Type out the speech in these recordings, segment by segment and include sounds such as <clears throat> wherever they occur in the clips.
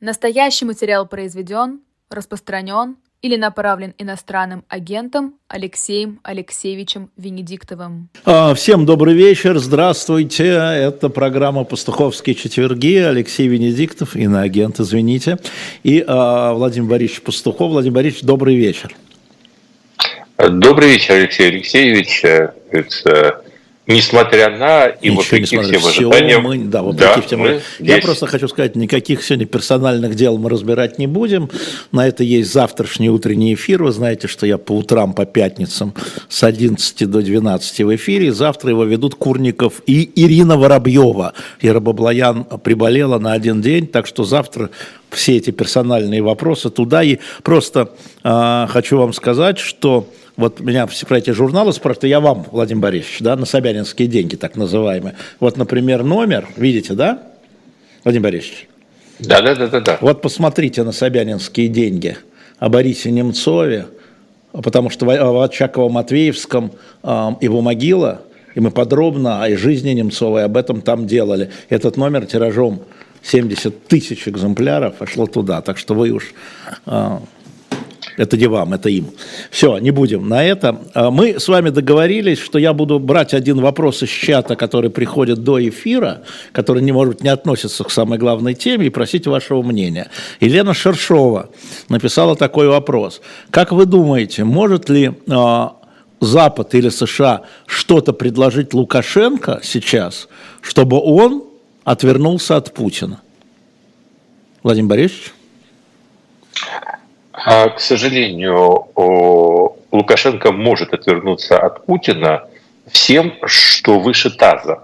Настоящий материал произведен, распространен или направлен иностранным агентом Алексеем Алексеевичем Венедиктовым. А, всем добрый вечер, здравствуйте. Это программа «Пастуховские четверги». Алексей Венедиктов, иноагент, извините. И а, Владимир Борисович Пастухов. Владимир Борисович, добрый вечер. Добрый вечер, Алексей Алексеевич. Это несмотря на и Ничего вопреки несмотря. всем ожиданиям. Мы, да, вопреки да, всем. Мы Я здесь. просто хочу сказать, никаких сегодня персональных дел мы разбирать не будем. На это есть завтрашний утренний эфир. Вы знаете, что я по утрам, по пятницам с 11 до 12 в эфире. Завтра его ведут Курников и Ирина Воробьева. Ира Баблоян приболела на один день, так что завтра все эти персональные вопросы туда. И просто э, хочу вам сказать, что вот меня про эти журналы спрашивают, я вам, Владимир Борисович, да, на Собянинские деньги, так называемые. Вот, например, номер, видите, да, Владимир Борисович? Да, да, да, да, да. Вот посмотрите на Собянинские деньги о Борисе Немцове, потому что в Очаково-Матвеевском его могила, и мы подробно о жизни Немцовой об этом там делали. Этот номер тиражом 70 тысяч экземпляров пошло туда, так что вы уж... Это не вам, это им. Все, не будем на это. А, мы с вами договорились, что я буду брать один вопрос из чата, который приходит до эфира, который, не, может быть, не относится к самой главной теме, и просить вашего мнения. Елена Шершова написала такой вопрос. Как вы думаете, может ли а, Запад или США что-то предложить Лукашенко сейчас, чтобы он отвернулся от Путина? Владимир Борисович? А, к сожалению, Лукашенко может отвернуться от Путина всем, что выше таза.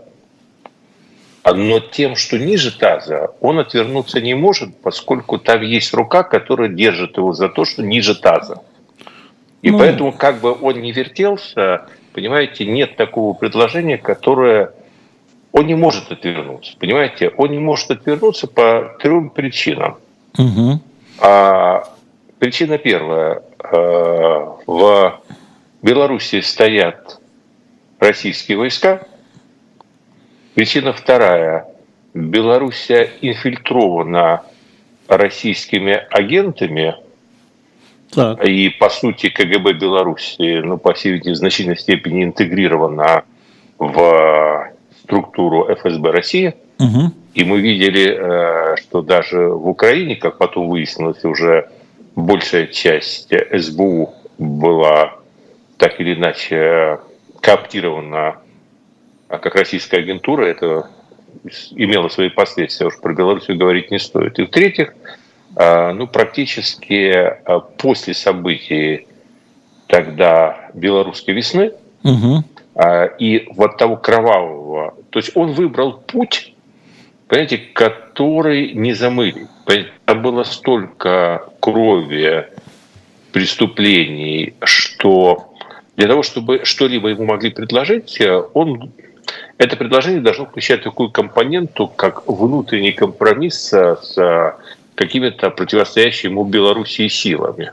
Но тем, что ниже таза, он отвернуться не может, поскольку там есть рука, которая держит его за то, что ниже таза. И ну... поэтому, как бы он не вертелся, понимаете, нет такого предложения, которое он не может отвернуться. Понимаете, он не может отвернуться по трем причинам. Угу. А, Причина первая. Э, в Белоруссии стоят российские войска. Причина вторая. Белоруссия инфильтрована российскими агентами, так. и по сути КГБ Беларуси, ну, по всей видимости, в значительной степени интегрирована в структуру ФСБ России. Угу. И мы видели, э, что даже в Украине, как потом выяснилось, уже большая часть СБУ была так или иначе кооптирована а как российская агентура, это имело свои последствия, уж про Белоруссию говорить не стоит. И в-третьих, а, ну, практически а, после событий тогда белорусской весны угу. и вот того кровавого, то есть он выбрал путь, понимаете, который не замыли. Там было столько крови, преступлений, что для того, чтобы что-либо ему могли предложить, он это предложение должно включать такую компоненту, как внутренний компромисс с какими-то противостоящими ему Белоруссии силами.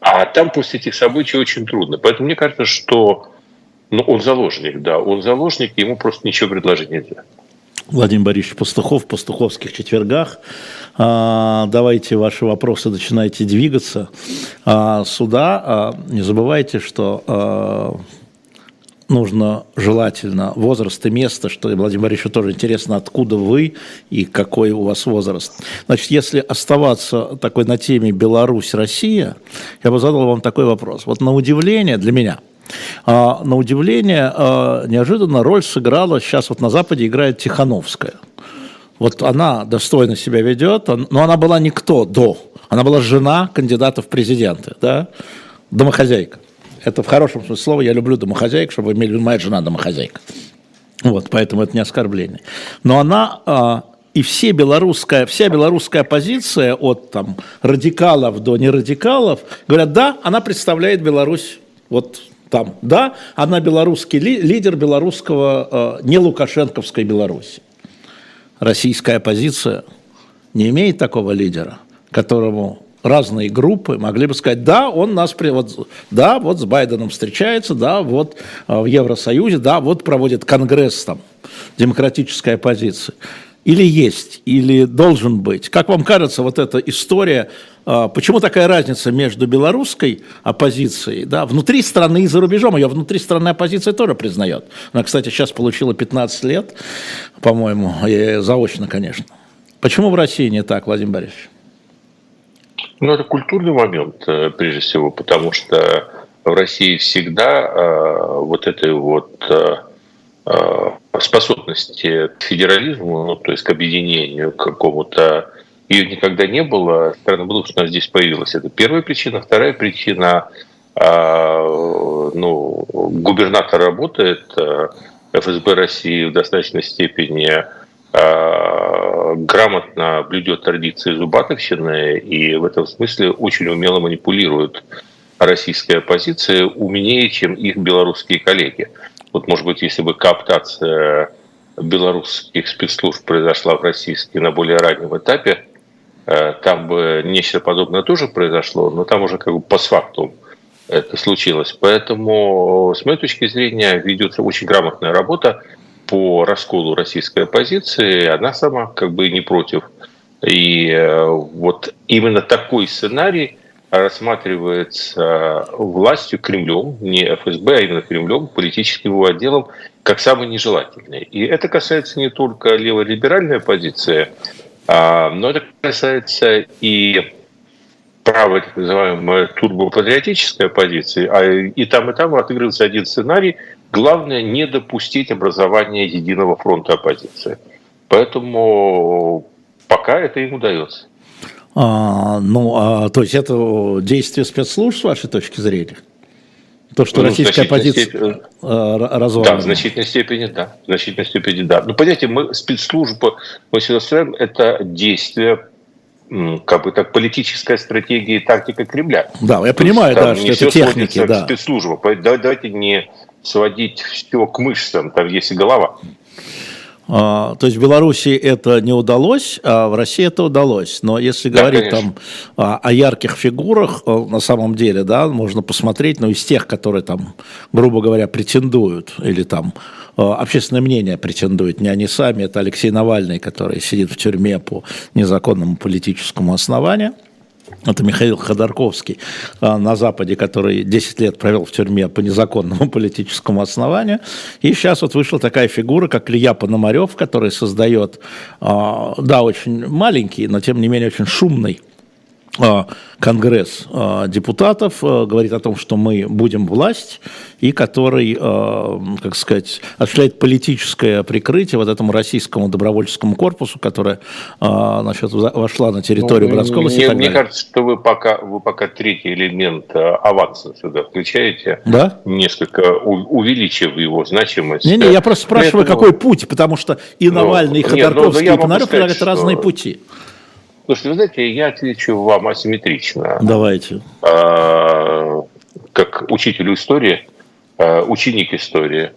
А там после этих событий очень трудно. Поэтому мне кажется, что ну, он заложник, да, он заложник, ему просто ничего предложить нельзя. Владимир Борисович Пастухов в «Пастуховских четвергах». А, давайте ваши вопросы начинайте двигаться а, сюда. А, не забывайте, что нужно желательно возраст и место, что Владимир Борисович тоже интересно, откуда вы и какой у вас возраст. Значит, если оставаться такой на теме Беларусь-Россия, я бы задал вам такой вопрос. Вот на удивление для меня – а, на удивление, а, неожиданно роль сыграла, сейчас вот на Западе играет Тихановская. Вот она достойно себя ведет, но она была никто до. Она была жена кандидата в президенты, да? домохозяйка. Это в хорошем смысле слова, я люблю домохозяйку, чтобы вы имели моя жена домохозяйка. Вот, поэтому это не оскорбление. Но она а, и все белорусская, вся белорусская оппозиция от там, радикалов до нерадикалов говорят, да, она представляет Беларусь вот там, да, она белорусский ли, лидер белорусского, э, не лукашенковской Беларуси. Российская оппозиция не имеет такого лидера, которому разные группы могли бы сказать, да, он нас, вот, да, вот с Байденом встречается, да, вот э, в Евросоюзе, да, вот проводит конгресс там демократической оппозиции. Или есть, или должен быть? Как вам кажется, вот эта история, а, почему такая разница между белорусской оппозицией, да, внутри страны и за рубежом, ее внутри страны оппозиция тоже признает. Она, кстати, сейчас получила 15 лет, по-моему, заочно, конечно. Почему в России не так, Владимир Борисович? Ну, это культурный момент, э, прежде всего, потому что в России всегда э, вот этой вот э, э, способности к федерализму, ну, то есть к объединению, к какому-то ее никогда не было. Странно было, что она здесь появилась. Это первая причина. Вторая причина, э, ну, губернатор работает, э, ФСБ России в достаточной степени э, грамотно блюдет традиции зубатовщины и в этом смысле очень умело манипулирует российской оппозиции умнее, чем их белорусские коллеги. Вот, может быть, если бы кооптация белорусских спецслужб произошла в российский на более раннем этапе, э, там бы нечто подобное тоже произошло, но там уже как бы по факту это случилось. Поэтому, с моей точки зрения, ведется очень грамотная работа по расколу российской оппозиции. Она сама как бы не против. И э, вот именно такой сценарий – рассматривается властью Кремлем, не ФСБ, а именно Кремлем, политическим его отделом, как самый нежелательный. И это касается не только леволиберальной оппозиции, а, но это касается и правой, так называемой турбопатриотической оппозиции, а и там, и там отыгрывается один сценарий. Главное не допустить образования единого фронта оппозиции. Поэтому пока это им удается. А, ну, а, то есть это действие спецслужб с вашей точки зрения? То, что ну, российская оппозиция степени, разорвана. Да, в значительной степени, да. В значительной степени, да. Ну, понимаете, мы спецслужбы, мы всегда строим, это действие как бы так политическая стратегия и тактика Кремля. Да, я То понимаю, есть, да, что это техники, да. Спецслужба. Давайте не сводить все к мышцам, там есть и голова. А, то есть в Беларуси это не удалось, а в России это удалось. Но если да, говорить конечно. там о, о ярких фигурах, э, на самом деле, да, можно посмотреть, ну, из тех, которые там, грубо говоря, претендуют, или там э, общественное мнение претендует, не они сами, это Алексей Навальный, который сидит в тюрьме по незаконному политическому основанию – это Михаил Ходорковский а, на Западе, который 10 лет провел в тюрьме по незаконному <laughs> политическому основанию. И сейчас вот вышла такая фигура, как Илья Пономарев, который создает, а, да, очень маленький, но тем не менее очень шумный Конгресс а, депутатов а, говорит о том, что мы будем власть, и который, как сказать, осуществляет политическое прикрытие вот этому российскому добровольческому корпусу, которое значит, вошла на территорию ну, городской области. Мне, мне кажется, что вы пока, вы пока третий элемент аванса сюда включаете, да? несколько увеличив его значимость. Не-не, я просто спрашиваю, Поэтому... какой путь, потому что и ну, Навальный, ну, и Ходорковский, нет, ну, и Пономарев это разные пути. Слушайте, вы знаете, я отвечу вам асимметрично. Давайте. А, как учитель истории, а, ученик истории.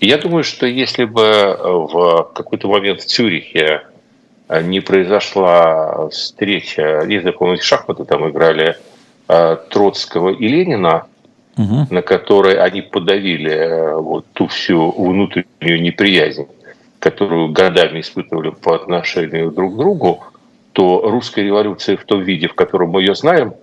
Я думаю, что если бы в какой-то момент в Цюрихе не произошла встреча, если помните, шахматы там играли а, Троцкого и Ленина, угу. на которой они подавили вот ту всю внутреннюю неприязнь, которую годами испытывали по отношению друг к другу, то русской революции в том виде, в котором мы ее знаем,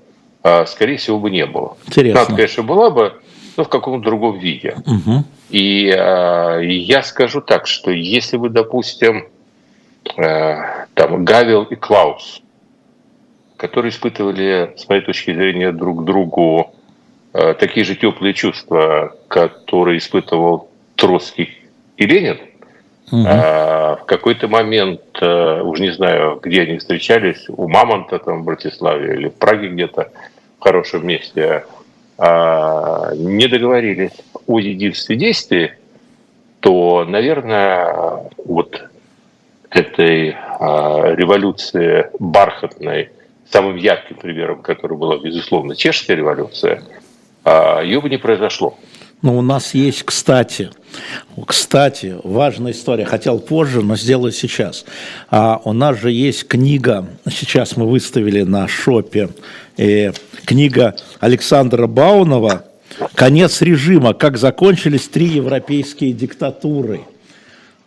а, скорее всего, бы не было. Интересно. Надо, конечно, была бы, но в каком-то другом виде. Угу. И, и я скажу так, что если вы, допустим, э, там Гавел и Клаус, которые испытывали, с моей точки зрения, друг к другу э, такие же теплые чувства, которые испытывал Троцкий и Ленин – А, в какой-то момент, а, уж не знаю, где они встречались, у Мамонта там в Братиславе или в Праге где-то, в хорошем месте, а, не договорились о единстве действий, то, наверное, вот этой а, революции бархатной, самым ярким примером, который была, безусловно, чешская революция, а, ее бы не произошло. Но у нас есть, кстати, кстати, важная история. Хотел позже, но сделаю сейчас. А у нас же есть книга, сейчас мы выставили на шопе, э, книга Александра Баунова «Конец режима. Как закончились три европейские диктатуры».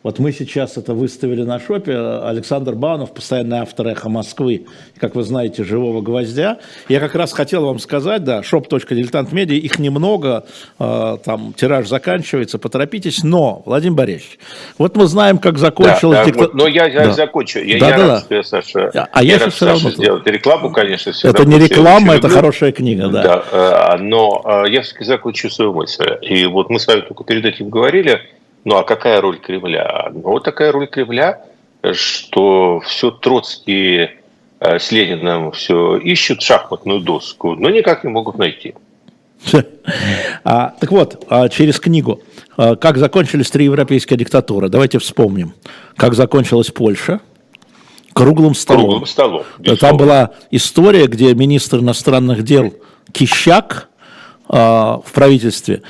Вот мы сейчас это выставили на шопе. Александр Банов, постоянный автор «Эхо Москвы», как вы знаете, «Живого гвоздя». Я как раз хотел вам сказать, да, shop.diletantmedia, их немного, э, там тираж заканчивается, поторопитесь. Но, Владимир Борисович, вот мы знаем, как закончилась да, диктатура. Вот, но я, я да. закончу. Я, да, я да, рад, да. Саша, а, а я, я сейчас все равно... сделать рекламу, конечно. Это не реклама, это хорошая книга, да. да э, но э, я все-таки закончу свою мысль. И вот мы с вами только перед этим говорили, ну а какая роль Кремля? Ну вот такая роль Кремля, что все Троцкий э, с Лениным все ищут шахматную доску, но никак не могут найти. <laughs> А, так вот, а, через книгу. А, как закончились три европейские диктатуры? Давайте вспомним. Как закончилась Польша? Круглым столом. Круглым столом. Там была история, где министр иностранных дел Кищак в правительстве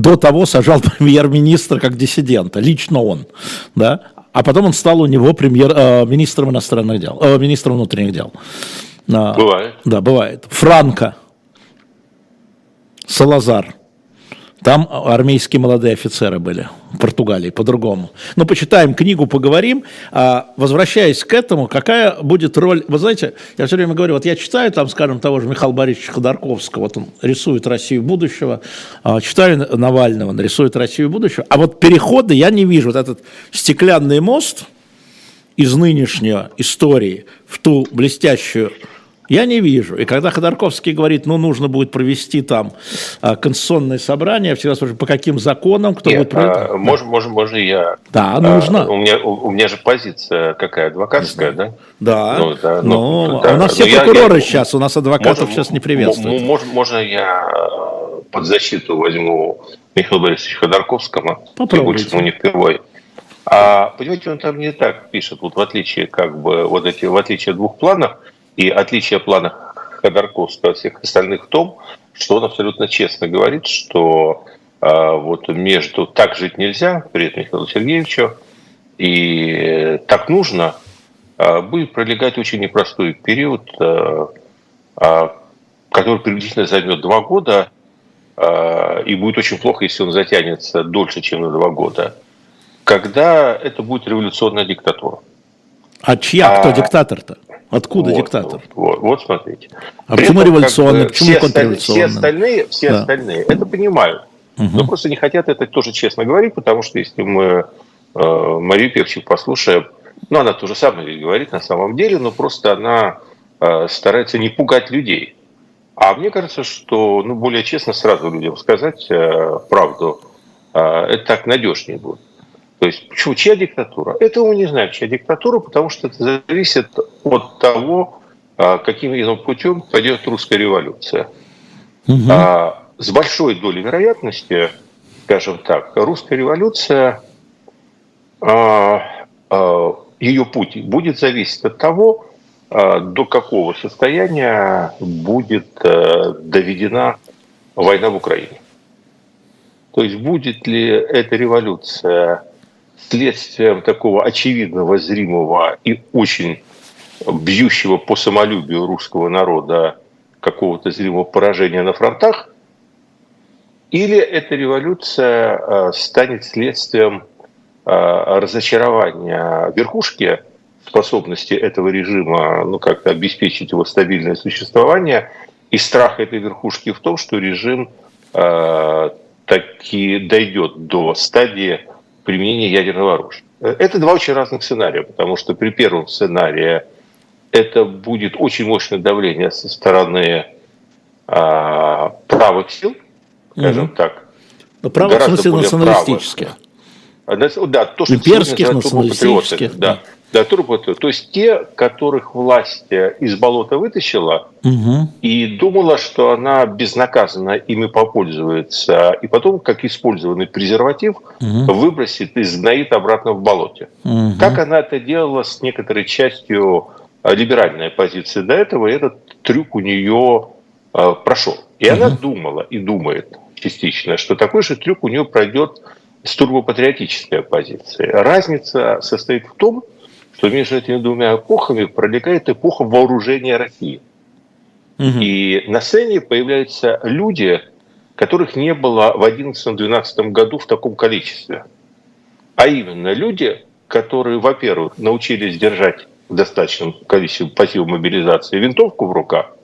до того сажал <laughs> премьер-министра как диссидента, лично он, да, а потом он стал у него премьер, э, министром иностранных дел, э, министром внутренних дел. Бывает. Да, бывает. Франко, Салазар, там армейские молодые офицеры были в Португалии, по-другому. Но почитаем книгу, поговорим. А, возвращаясь к этому, какая будет роль... Вы знаете, я все время говорю, вот я читаю там, скажем, того же Михаила Борисовича Ходорковского, вот он рисует Россию будущего, а, читаю Навального, он рисует Россию будущего, а вот переходы я не вижу. Вот этот стеклянный мост из нынешней истории в ту блестящую я не вижу. И когда Ходорковский говорит, ну, нужно будет провести там а, конституционное собрание, я всегда спрашиваю, по каким законам, кто Нет, будет? А, можно, можно, можно я... Да, а, нужно. У меня, у, у меня же позиция какая, адвокатская, да? Да, ну, да, ну, ну да. у нас все но прокуроры я, сейчас, у нас адвокатов можно, сейчас не приветствуют. Можно, можно я под защиту возьму Михаила Борисовича Ходорковского? Попробуйте. Не впервые. А, понимаете, он там не так пишет, вот в отличие, как бы, вот эти, в отличие от двух планов, и отличие плана Ходорковского от всех остальных в том, что он абсолютно честно говорит, что э, вот между «так жить нельзя», привет Михаилу Сергеевичу, и «так нужно», э, будет пролегать очень непростой период, э, э, который приблизительно займет два года, э, и будет очень плохо, если он затянется дольше, чем на два года, когда это будет революционная диктатура. А чья, а, кто диктатор-то? Откуда вот, диктатор? Вот, вот, вот смотрите. А При почему революционный? Как, почему все контрреволюционный? Все остальные, все да. остальные это понимают. Угу. Но просто не хотят это тоже честно говорить, потому что если мы э, Марию Певчик послушаем, ну, она то же самое говорит на самом деле, но просто она э, старается не пугать людей. А мне кажется, что ну, более честно сразу людям сказать э, правду, э, это так надежнее будет. То есть, почему, чья диктатура? Этого мы не знаем, чья диктатура, потому что это зависит от того, а, каким именно путем пойдет русская революция. Угу. А, с большой долей вероятности, скажем так, русская революция, а, ее путь будет зависеть от того, до какого состояния будет э, доведена война в Украине. То есть будет ли эта революция следствием такого очевидного, зримого и очень бьющего по самолюбию русского народа какого-то зримого поражения на фронтах, или эта революция э, станет следствием э, разочарования верхушки способности этого режима ну, как-то обеспечить его стабильное существование? И страх этой верхушки в том, что режим э, таки дойдет до стадии применения ядерного оружия. Это два очень разных сценария, потому что при первом сценарии это будет очень мощное давление со стороны а, правых сил, скажем угу. так. Но правых в смысле националистических. Правых. Да, то, что Имперских, националистических. Да. Да, турботы. То есть те, которых власть из болота вытащила угу. и думала, что она безнаказанно ими попользуется, и потом, как использованный презерватив, угу. выбросит и сгноит обратно в болоте. Угу. Как она это делала с некоторой частью либеральной оппозиции до этого, этот трюк у нее э, прошел. И угу. она думала и думает частично, что такой же трюк у нее пройдет с турбопатриотической оппозицией. Разница состоит в том, что между этими двумя эпохами пролегает эпоха вооружения России. Угу. И на сцене появляются люди, которых не было в 2011-2012 году в таком количестве. А именно люди, которые, во-первых, научились держать в достаточном количестве пассива мобилизации винтовку в руках,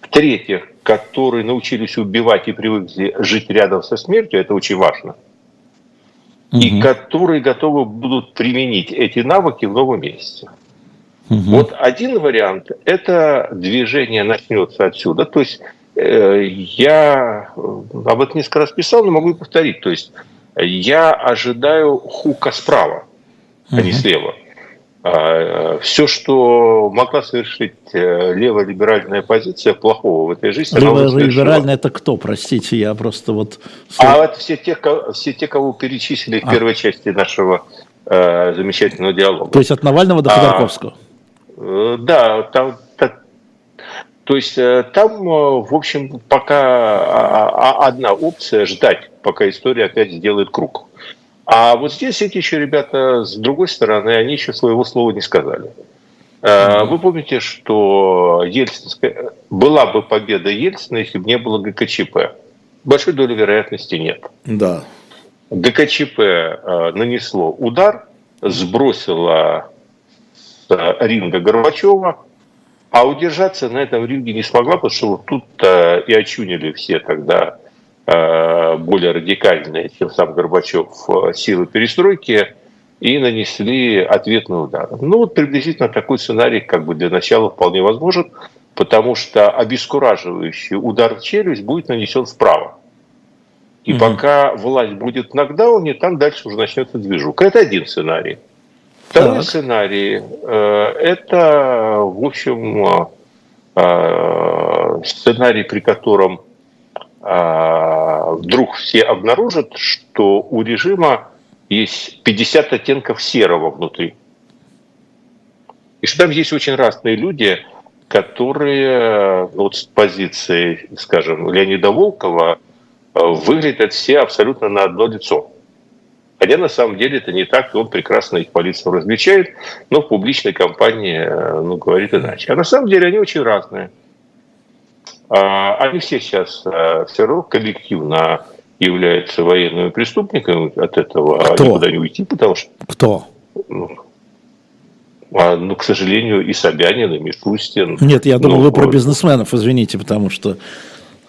в-третьих, которые научились убивать и привыкли жить рядом со смертью, это очень важно, угу. и которые готовы будут применить эти навыки в новом месте. Угу. Вот один вариант – это движение начнется отсюда. То есть э, я об этом несколько раз писал, но могу повторить. То есть я ожидаю хука справа, угу. а не слева. А, все, что могла совершить э, левая либеральная позиция плохого в этой жизни, левая либеральная это кто, простите, я просто вот. А вот все те, все те, кого перечислили в а. первой части нашего э, замечательного диалога. То есть от Навального до Ходорковского. А, да, там, то есть э, там, в общем, пока а, а, одна опция ждать, пока история опять сделает круг. А вот здесь эти еще ребята с другой стороны, они еще своего слова не сказали. Mm-hmm. Вы помните, что Ельцинская... была бы победа Ельцина, если бы не было ГКЧП? Большой доли вероятности нет. Да. ГКЧП э, нанесло удар, сбросило с ринга Горбачева, а удержаться на этом ринге не смогла, потому что вот тут и очунили все тогда Э, более радикальные, чем сам Горбачев, э, силы перестройки и нанесли ответный удар. Ну вот приблизительно такой сценарий как бы для начала вполне возможен, потому что обескураживающий удар в челюсть будет нанесен вправо. И угу. пока власть будет в нокдауне, там дальше уже начнется движука. Это один сценарий. Второй так. сценарий э, это, в общем, э, сценарий, при котором вдруг все обнаружат, что у режима есть 50 оттенков серого внутри. И что там есть очень разные люди, которые вот с позиции, скажем, Леонида Волкова выглядят все абсолютно на одно лицо. Хотя на самом деле это не так, и он прекрасно их по лицам различает, но в публичной кампании ну, говорит иначе. А на самом деле они очень разные. А, они все сейчас э, все равно коллективно являются военными преступниками, от этого Кто? никуда не уйти, потому что... Кто? Ну, а, ну, к сожалению, и Собянин, и Мишустин. Нет, я думал, ну, вы про бизнесменов, извините, потому что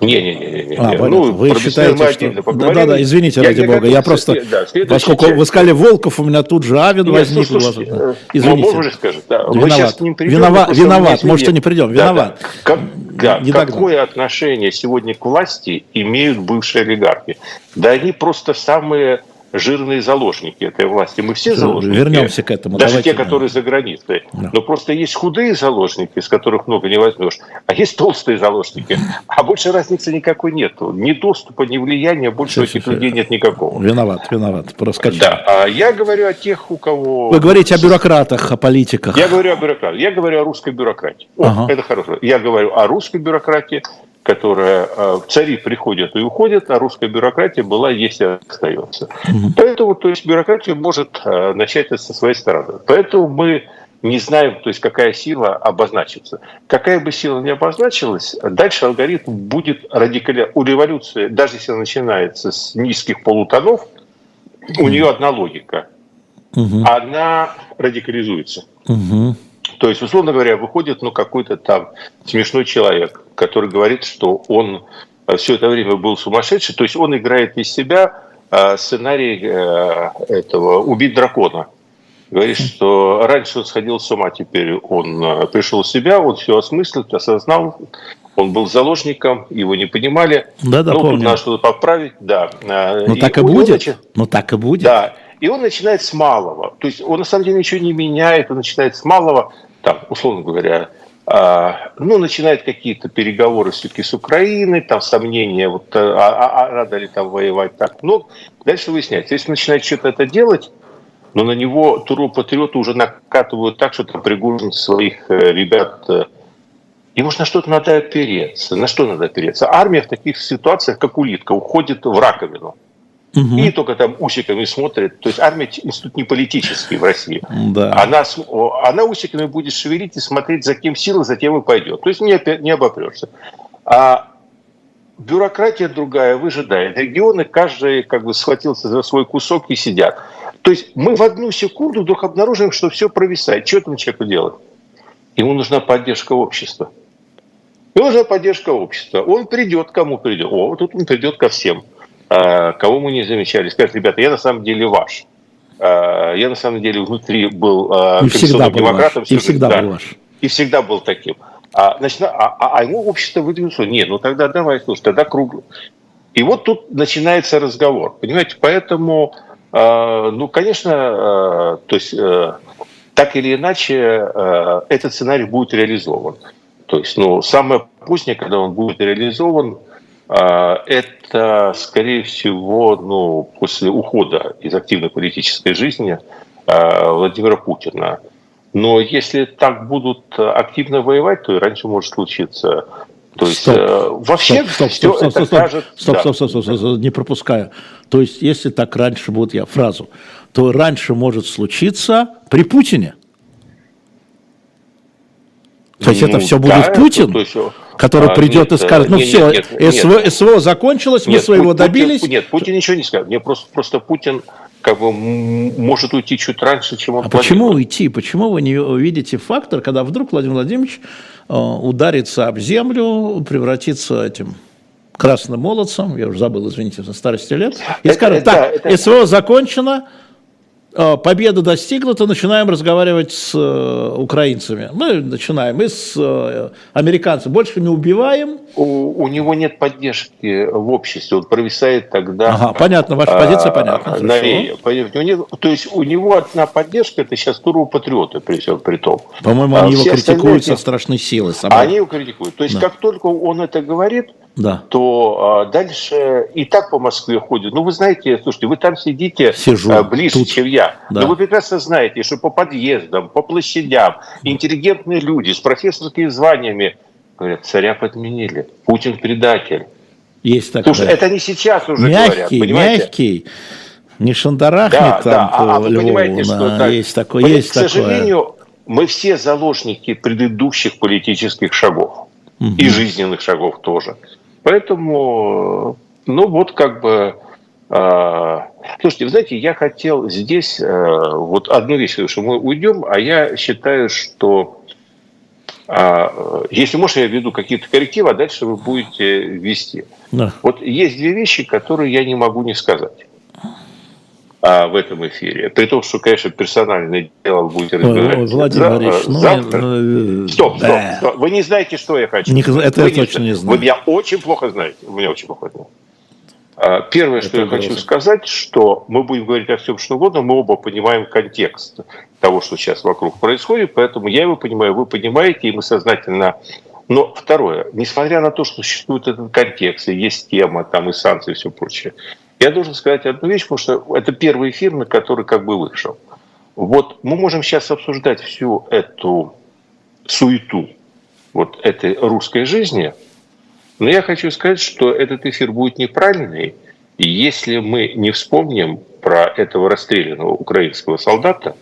не-не-не. А, ну, вы считаете, что... Да-да-да, извините, я, ради я бога. Я просто, да, поскольку часть... вы сказали Волков, у меня тут же Авен Нет, возник. Ну, слушайте, э, извините. Ну, скажет, да. Виноват, мы придем, виноват, виноват может, не придем, виноват. Да. Как, да, не какое тогда. отношение сегодня к власти имеют бывшие олигархи? Да они просто самые жирные заложники этой власти. Мы все заложники. Вернемся к этому. Даже Давайте, те, которые да. за границей. Да. Но просто есть худые заложники, с которых много не возьмешь, а есть толстые заложники. А больше разницы никакой нету. Ни доступа, ни влияния больше у этих людей нет никакого. Виноват, виноват. Проскочил. Да. А я говорю о тех, у кого... Вы говорите о бюрократах, о политиках. Я говорю о бюрократах. Я говорю о русской бюрократии. О, ага. Это хорошо. Я говорю о русской бюрократии, которая э, цари приходят и уходят, а русская бюрократия была, есть и остается. Угу. Поэтому, то есть бюрократия может э, начать со своей стороны. Поэтому мы не знаем, то есть какая сила обозначится. Какая бы сила ни обозначилась, дальше алгоритм будет радикально... У революции, даже если она начинается с низких полутонов, у нее одна логика. Угу. Она радикализуется. Угу. То есть, условно говоря, выходит ну, какой-то там смешной человек, который говорит, что он э, все это время был сумасшедший. То есть он играет из себя э, сценарий э, этого «Убить дракона». Говорит, что раньше он сходил с ума, теперь он пришел в себя, он все осмыслил, осознал, он был заложником, его не понимали. Да, да, ну, помню. надо что-то поправить, да. Ну, так и будет. Нач... Ну, так и будет. Да. И он начинает с малого. То есть он на самом деле ничего не меняет, он начинает с малого там, условно говоря, а, ну, начинает какие-то переговоры все-таки с Украиной, там сомнения, вот, а, а, а надо ли там воевать так. Но дальше выясняется, если начинает что-то это делать, но на него туропатриоты уже накатывают так, что там Пригожин своих э, ребят э, Ему же на что-то надо опереться. На что надо опереться? Армия в таких ситуациях, как улитка, уходит в раковину. Угу. И только там усиками смотрит. То есть армия институт не политический в России. Да. Она, она усиками будет шевелить и смотреть, за кем сила, за тем и пойдет. То есть не, не обопрешься. А бюрократия другая выжидает. Регионы, каждый как бы схватился за свой кусок и сидят. То есть мы в одну секунду вдруг обнаруживаем, что все провисает. Что этому человеку делать? Ему нужна поддержка общества. Ему нужна поддержка общества. Он придет, кому придет. О, тут он придет ко всем, кого мы не замечали. Скажет, ребята, я на самом деле ваш. А, я на самом деле внутри был а, и всегда был демократом. Ваш. И всегда да, был ваш. И всегда был таким. А, значит, а, а, а ему общество выдвинуло, нет, ну тогда давай, слушай, тогда круг. И вот тут начинается разговор, понимаете, поэтому, э, ну, конечно, э, то есть э, так или иначе э, этот сценарий будет реализован. То есть, ну, самое позднее, когда он будет реализован, э, это, скорее всего, ну, после ухода из активной политической жизни э, Владимира Путина. Но если так будут активно воевать, то и раньше может случиться. То есть стоп, э, вообще стоп, стоп, стоп, стоп, стоп, кажется, стоп, стоп, стоп, стоп, стоп, стоп, не пропускаю. То есть если так раньше, вот я фразу, то раньше может случиться при Путине. То есть ну, это все будет да, Путин, то есть, который а, придет нет, и скажет, ну нет, все, нет, нет, СВО, нет. СВО закончилось, нет, мы своего Путин, добились. Нет, Путин ничего не скажет. Мне просто, просто Путин как бы может уйти чуть раньше, чем он А почему уйти? Почему вы не увидите фактор, когда вдруг Владимир Владимирович э, ударится об землю, превратится этим красным молодцем, я уже забыл, извините, за старости лет, и это, скажет, так, это, СВО закончено, Э, победа достигнута, начинаем разговаривать с э, украинцами. Мы начинаем и с э, американцами. Больше не убиваем. У, у него нет поддержки в обществе. Он провисает тогда... Ага, понятно, ваша позиция а, понятна. На, него, то есть у него одна поддержка, это сейчас турбопатриоты, при всем при том. По-моему, они а его критикуют со страшной силой. Они его критикуют. То есть да. как только он это говорит, да. то а, дальше и так по Москве ходят. Ну, вы знаете, слушайте, вы там сидите Сижу, а, ближе, тут. чем я. Да. Но вы прекрасно знаете, что по подъездам, по площадям интеллигентные люди с профессорскими званиями говорят, царя подменили, Путин предатель. Есть такое. Слушай, это не сейчас уже мягкий, говорят, понимаете? Мягкий, не шандарахнет да, там да. по а, а вы понимаете, что так, есть такое, есть к такое. сожалению, мы все заложники предыдущих политических шагов. Угу. И жизненных шагов тоже. Поэтому, ну вот как бы... Э, слушайте, вы знаете, я хотел здесь э, вот одну вещь, что мы уйдем, а я считаю, что э, если можно, я веду какие-то коррективы, а дальше вы будете вести. Да. Вот есть две вещи, которые я не могу не сказать а, в этом эфире. При том, что, конечно, персональный диалог будет разбирать. Владимир Борисович, ну, завтра. Ну, стоп, стоп, да. стоп. Вы не знаете, что я хочу. Не, это вы я точно не знаю. Вы меня очень плохо знаете. Вы меня очень плохо знаете. А, первое, это что я хочу сказать, что мы будем говорить о всем, что угодно, мы оба понимаем контекст того, что сейчас вокруг происходит, поэтому я его понимаю, вы понимаете, и мы сознательно но второе, несмотря на то, что существует этот контекст, и есть тема, там и санкции, и все прочее, я должен сказать одну вещь, потому что это первый эфир, на который как бы вышел. Вот мы можем сейчас обсуждать всю эту суету вот этой русской жизни, но я хочу сказать, что этот эфир будет неправильный, если мы не вспомним про этого расстрелянного украинского солдата.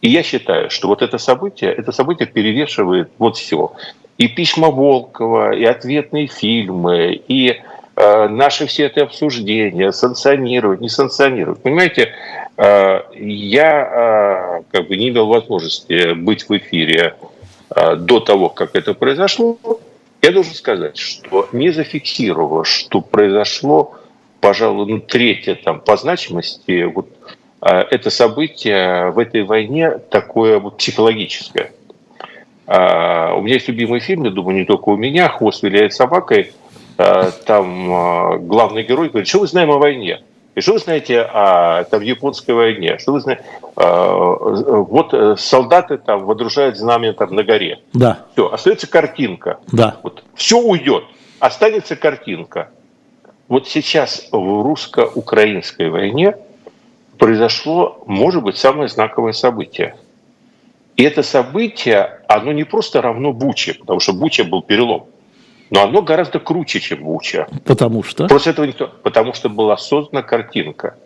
И я считаю, что вот это событие, это событие перевешивает вот все. И письма Волкова, и ответные фильмы, и наши все это обсуждения, санкционировать, не санкционировать. Понимаете, э, я э, как бы не имел возможности быть в эфире до того, как это произошло. Я должен сказать, что не зафиксировало, что произошло, пожалуй, ну, третье там, по значимости, вот, это событие в этой войне такое вот психологическое. У меня есть любимый фильм, я думаю, не только у меня, «Хвост виляет собакой», Э, там э, главный герой говорит, что вы знаем о войне? И что вы знаете о там, японской войне? Что вы знаете? Э, вот солдаты там водружают знамя там на горе. Да. Все, остается картинка. Да. Вот, все уйдет, останется картинка. Вот сейчас в русско-украинской войне произошло, может быть, самое знаковое событие. И это событие, оно не просто равно Буче, потому что Буча был перелом. Но оно гораздо круче, чем Буча. Потому что? Просто этого никто... Потому что была создана картинка.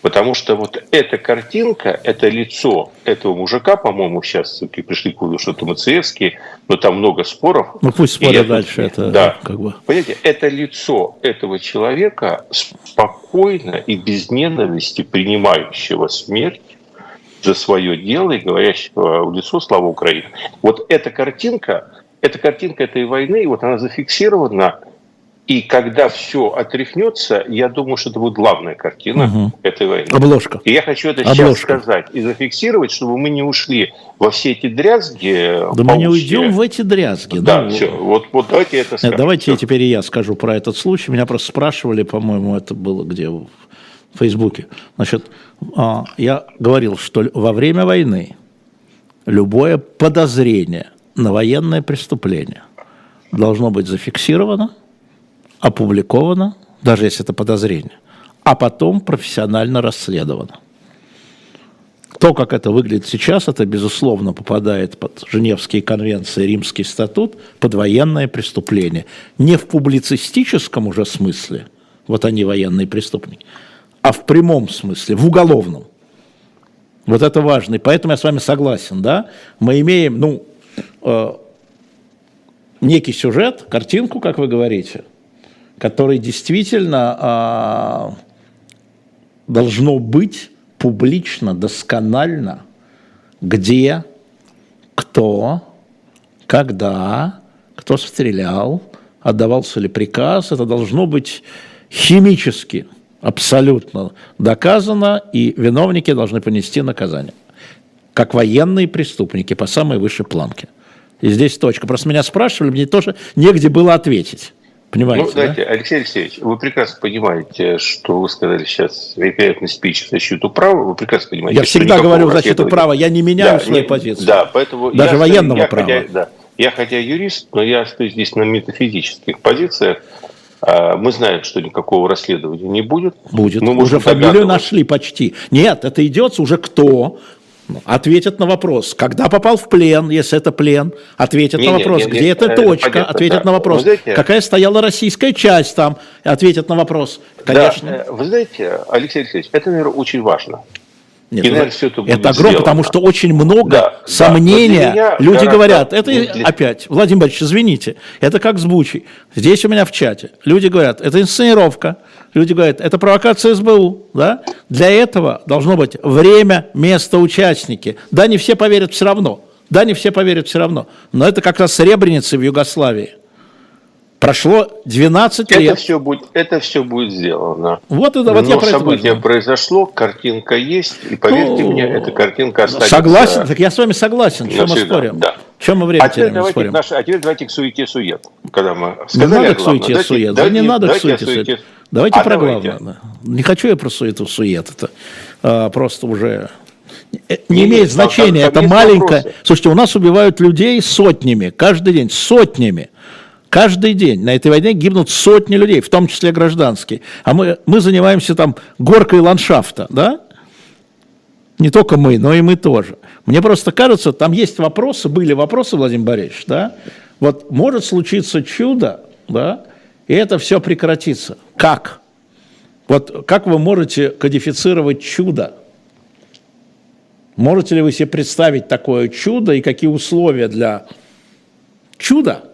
Потому что вот эта картинка, это лицо этого мужика, по-моему, сейчас пришли к выводу, что это Мациевский, но там много споров. Ну пусть спорят дальше. Это, да. как бы... Понимаете, это лицо этого человека, спокойно и без ненависти принимающего смерть за свое дело и говорящего в лицо «Слава Украине». Вот эта картинка, эта картинка этой войны, вот она зафиксирована и когда все отряхнется, я думаю, что это будет главная картина угу. этой войны. Обложка. И я хочу это Обложка. сейчас сказать и зафиксировать, чтобы мы не ушли во все эти дрязги. Да мы не уйдем в эти дрязги. Да, ну, все. Вот, вот давайте это скажем. Давайте все. теперь и я скажу про этот случай. Меня просто спрашивали, по-моему, это было где в Фейсбуке. Значит, а, я говорил, что во время войны любое подозрение на военное преступление должно быть зафиксировано – опубликовано, даже если это подозрение, а потом профессионально расследовано. То, как это выглядит сейчас, это, безусловно, попадает под Женевские конвенции, Римский статут, под военное преступление. Не в публицистическом уже смысле, вот они военные преступники, а в прямом смысле, в уголовном. Вот это важно. И поэтому я с вами согласен, да? Мы имеем, ну, э, некий сюжет, картинку, как вы говорите – который действительно а, должно быть публично, досконально, где, кто, когда, кто стрелял, отдавался ли приказ. Это должно быть химически абсолютно доказано, и виновники должны понести наказание. Как военные преступники по самой высшей планке. И здесь точка. Просто меня спрашивали, мне тоже негде было ответить. Понимаете, ну, знаете, да? Алексей Алексеевич, вы прекрасно понимаете, что вы сказали сейчас великолепный спич в защиту права, вы прекрасно понимаете, Я всегда говорю в защиту права, я не меняю да, свою не, позицию. Да, поэтому Даже я, военного я, права. Хотя, да, я хотя юрист, но я стою здесь на метафизических позициях. А, мы знаем, что никакого расследования не будет. Будет. Мы уже фамилию нашли почти. Нет, это идет уже кто, ответят на вопрос, когда попал в плен, если это плен, ответят не, на вопрос, не, не, где не, эта точка, понятно, ответят да. на вопрос, знаете, какая стояла российская часть там, ответят на вопрос. Конечно. Да, э, вы знаете, Алексей Алексеевич, это, наверное, очень важно. Нет, и, наверное, все это, это огромно, потому что очень много да, сомнения. Да, Люди говорят, это для... опять, Владимир Борисович, извините, это как с Бучей. Здесь у меня в чате. Люди говорят, это инсценировка. Люди говорят, это провокация СБУ. Да? Для этого должно быть время, место, участники. Да, не все поверят все равно. Да, не все поверят все равно. Но это как раз Сребреницы в Югославии. Прошло 12 это лет. Все будет, это все будет сделано. Вот, это, вот Но я про событие это произошло, картинка есть, и поверьте ну, мне, эта картинка останется. Согласен, так я с вами согласен, чем мы спорим? Да. Чем мы время а теряем, давайте спорим? Наши, а теперь давайте к суете сует. Когда мы сказали, не надо к суете давайте, сует, давайте, да не надо к суете сует. Давайте а про давайте. главное. Не хочу я про суету сует, это а, просто уже не, не имеет значения, там, там это маленькое. Вопросы. Слушайте, у нас убивают людей сотнями, каждый день, сотнями. Каждый день на этой войне гибнут сотни людей, в том числе гражданские. А мы, мы занимаемся там горкой ландшафта, да? Не только мы, но и мы тоже. Мне просто кажется, там есть вопросы, были вопросы, Владимир Борисович, да? Вот может случиться чудо, да, и это все прекратится. Как? Вот как вы можете кодифицировать чудо? Можете ли вы себе представить такое чудо и какие условия для чуда?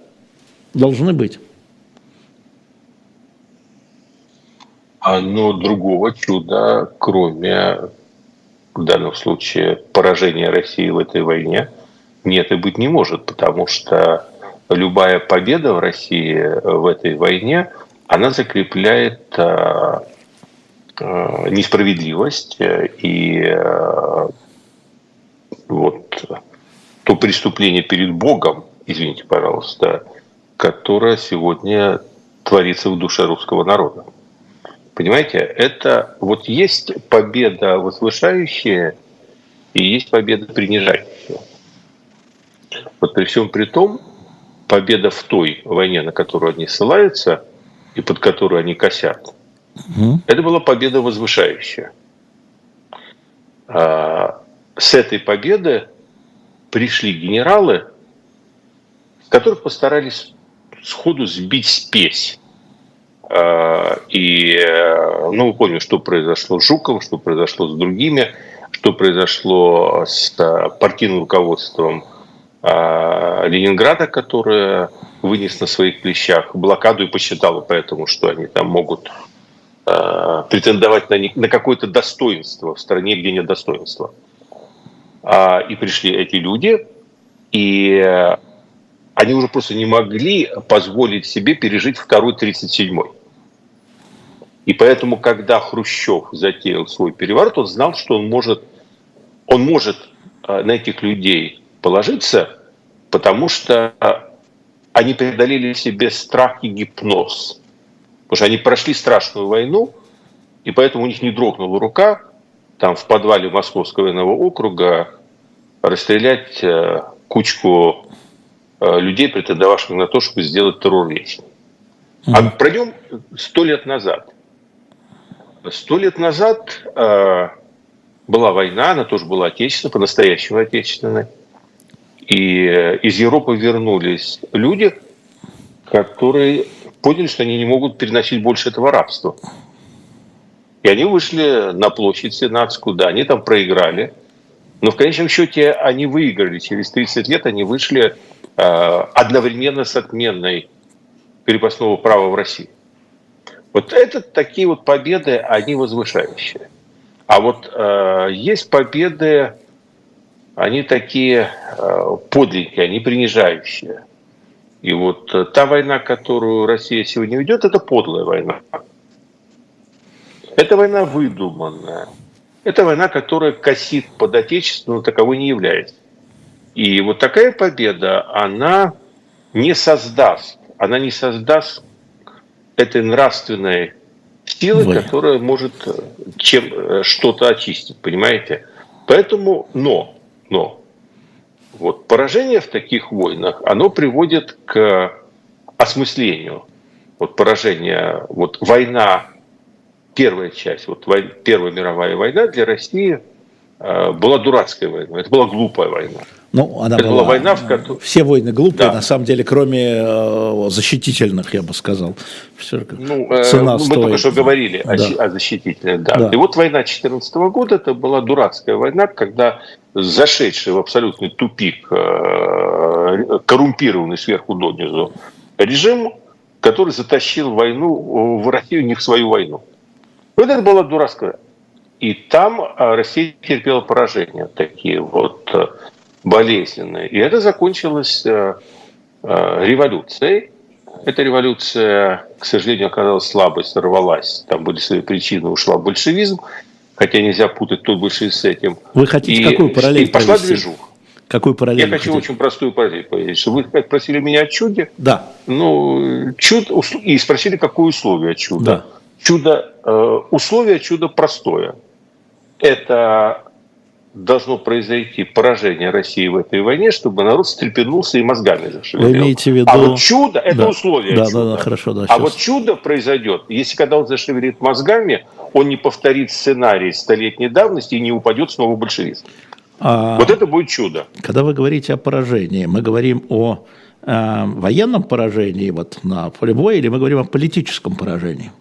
Должны быть. А ну, другого чуда, кроме в данном случае поражения России в этой войне, нет и быть не может, потому что любая победа в России в этой войне, она закрепляет э, э, несправедливость и э, вот то преступление перед Богом, извините, пожалуйста, которая сегодня творится в душе русского народа. Понимаете, это вот есть победа возвышающая и есть победа принижающая. Вот при всем при том, победа в той войне, на которую они ссылаются и под которую они косят, угу. это была победа возвышающая. А, с этой победы пришли генералы, которых постарались сходу сбить спесь И, ну, мы помним, что произошло с Жуковым, что произошло с другими, что произошло с партийным руководством Ленинграда, которое вынес на своих плечах блокаду и посчитало поэтому, что они там могут претендовать на, на какое-то достоинство в стране, где нет достоинства. И пришли эти люди, и они уже просто не могли позволить себе пережить второй 37-й. И поэтому, когда Хрущев затеял свой переворот, он знал, что он может, он может э, на этих людей положиться, потому что они преодолели себе страх и гипноз. Потому что они прошли страшную войну, и поэтому у них не дрогнула рука там в подвале Московского военного округа расстрелять э, кучку Э, людей, претендовавших на то, чтобы сделать террор-вещь. А пройдем сто лет назад. Сто лет назад э, была война, она тоже была отечественная, по-настоящему отечественная. И э, из Европы вернулись люди, которые поняли, что они не могут переносить больше этого рабства. И они вышли на площадь Сенатскую, да, они там проиграли. Но в конечном счете они выиграли. Через 30 лет они вышли Э, одновременно с отменой крепостного права в России. Вот это такие вот победы, они возвышающие. А вот э, есть победы, они такие э, подленькие, они принижающие. И вот э, та война, которую Россия сегодня ведет, это подлая война. Это война выдуманная. Это война, которая косит под отечество, но таковой не является. И вот такая победа, она не создаст, она не создаст этой нравственной силы, Вы. которая может э, чем э, что-то очистить, понимаете? Поэтому, но, но, вот поражение в таких войнах, оно приводит к осмыслению. Вот поражение, вот война, первая часть, вот Первая мировая война для России была дурацкой войной, это была глупая война. Ну, она Это была, была война, в которой... Все войны глупые, да. на самом деле, кроме э, защитительных, я бы сказал. Все, ну, э, цена мы стоит. только что говорили да. о, о защитительных. Да. Да. И вот война 2014 года, это была дурацкая война, когда зашедший в абсолютный тупик, э, коррумпированный сверху донизу режим, который затащил войну в Россию не в свою войну. Вот это была дурацкая. И там э, Россия терпела поражения такие вот э, болезненная. И это закончилось э, э, революцией. Эта революция, к сожалению, оказалась слабой, сорвалась. Там были свои причины, ушла большевизм. Хотя нельзя путать тот большевизм с этим. Вы хотите и, какую параллель И пошла движуха. Какую параллель? Я хочу хотите? очень простую параллель поведать. Вы просили меня о чуде. Да. Ну, чуд, и спросили, какое условие чуда. Да. Чудо, э, условие чуда простое. Это должно произойти поражение России в этой войне, чтобы народ стрепенулся и мозгами зашевелил. Вы имеете в виду... А вот чудо, это да. условие да, чуда. Да, да, хорошо, да. А сейчас. вот чудо произойдет, если когда он зашевелит мозгами, он не повторит сценарий столетней давности и не упадет снова в большевизм. А, вот это будет чудо. Когда вы говорите о поражении, мы говорим о э, военном поражении вот на поле боя или мы говорим о политическом поражении?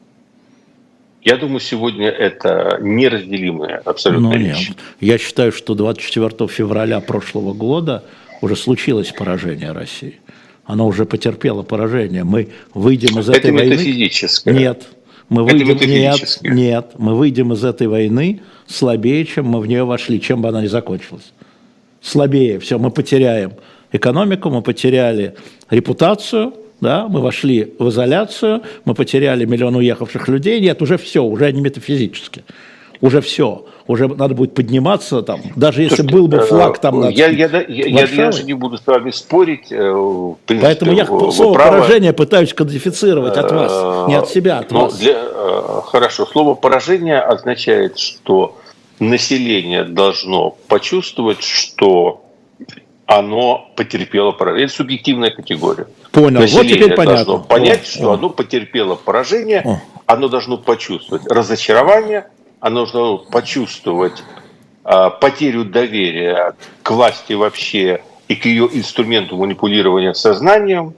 Я думаю, сегодня это неразделимые абсолютно ну. Нет. Я считаю, что 24 февраля прошлого года уже случилось поражение России. Она уже потерпела поражение. Мы выйдем из это этой войны. Это метафизическое. Нет. Мы выйдем, нет, нет, мы выйдем из этой войны слабее, чем мы в нее вошли, чем бы она ни закончилась. Слабее. Все, мы потеряем экономику, мы потеряли репутацию, да, мы вошли в изоляцию, мы потеряли миллион уехавших людей, нет, уже все, уже не метафизически, уже все, уже надо будет подниматься там, даже если Слушайте, был бы флаг там над я, я, я, я, я же не буду с вами спорить. Э, принципе, Поэтому я слово правы. поражение пытаюсь кодифицировать от вас, не от себя, от Но вас. Для, э, хорошо, слово поражение означает, что население должно почувствовать, что оно потерпело поражение. Это субъективная категория. Понял, Население вот теперь понятно. должно понять, о, что о. оно потерпело поражение, о. оно должно почувствовать разочарование, оно должно почувствовать а, потерю доверия к власти вообще и к ее инструменту манипулирования сознанием.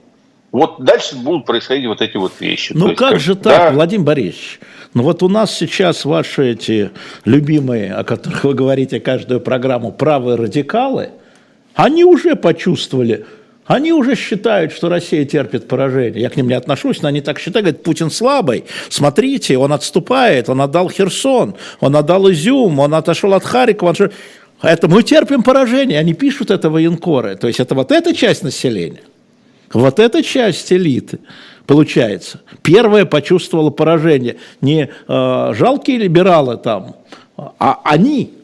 вот дальше будут происходить вот эти вот вещи. Ну как, как же так, Владимир Борисович? Ну вот у нас сейчас ваши эти любимые, о которых вы говорите каждую программу, правые радикалы, они уже почувствовали, они уже считают, что Россия терпит поражение. Я к ним не отношусь, но они так считают. Говорят, Путин слабый. Смотрите, он отступает, он отдал Херсон, он отдал Изюм, он отошел от Харькова. Он. Это мы терпим поражение. Они пишут это военкоры. То есть это вот эта часть населения. Вот эта часть элиты, получается, первая почувствовала поражение. Не э, жалкие либералы там, а они.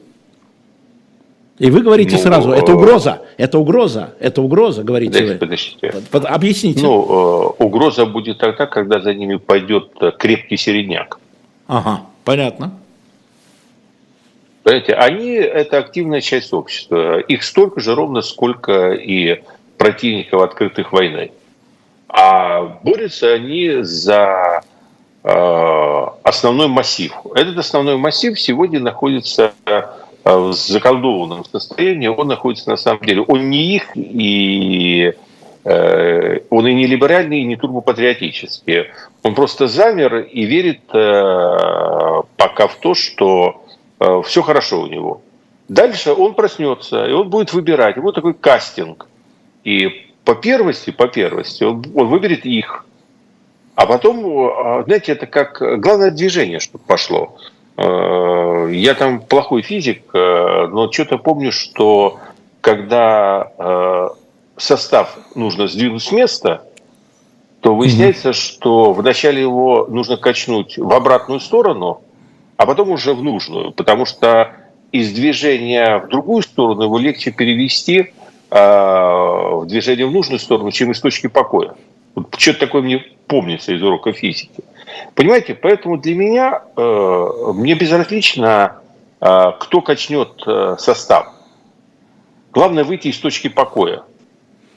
И вы говорите ну, сразу, это э, угроза, это угроза, это угроза, говорите подождите, вы. Подождите. Под, объясните. Ну, э, угроза будет тогда, когда за ними пойдет э, крепкий середняк. Ага, понятно. Понимаете, они – это активная часть общества. Их столько же ровно, сколько и противников открытых войны. А борются они за э, основной массив. Этот основной массив сегодня находится в заколдованном состоянии. Он находится на самом деле, он не их, и э, он и не либеральный, и не турбопатриотический. Он просто замер и верит э, пока в то, что э, все хорошо у него. Дальше он проснется, и он будет выбирать. Вот такой кастинг. И по первости, по первости, он, он выберет их. А потом, а, знаете, это как главное движение, чтобы пошло. Э, я там плохой физик, э, но что-то помню, что когда э, состав нужно сдвинуть с места, то выясняется, mm-hmm. что вначале его нужно качнуть в обратную сторону, а потом уже в нужную, потому что из движения в другую сторону его легче перевести в движение в нужную сторону, чем из точки покоя. Вот что-то такое мне помнится из урока физики. Понимаете, поэтому для меня, э, мне безразлично, э, кто качнет э, состав. Главное выйти из точки покоя.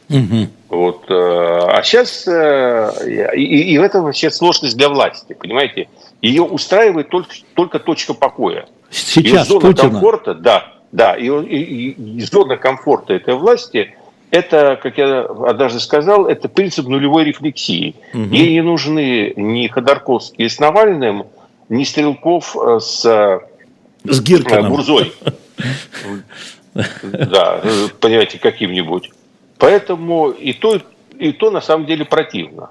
Угу. Вот, а сейчас, и, и в этом вообще сложность для власти, понимаете? Ее устраивает только, только точка покоя. Сейчас зона Путина. комфорта, да, да, и, и, и зона комфорта этой власти – это, как я однажды сказал, это принцип нулевой рефлексии. Угу. Ей не нужны ни Ходорковские с Навальным, ни Стрелков э, с, э, с Гиркиным. Бурзой. Да, понимаете, каким-нибудь. Поэтому и то, и то на самом деле противно.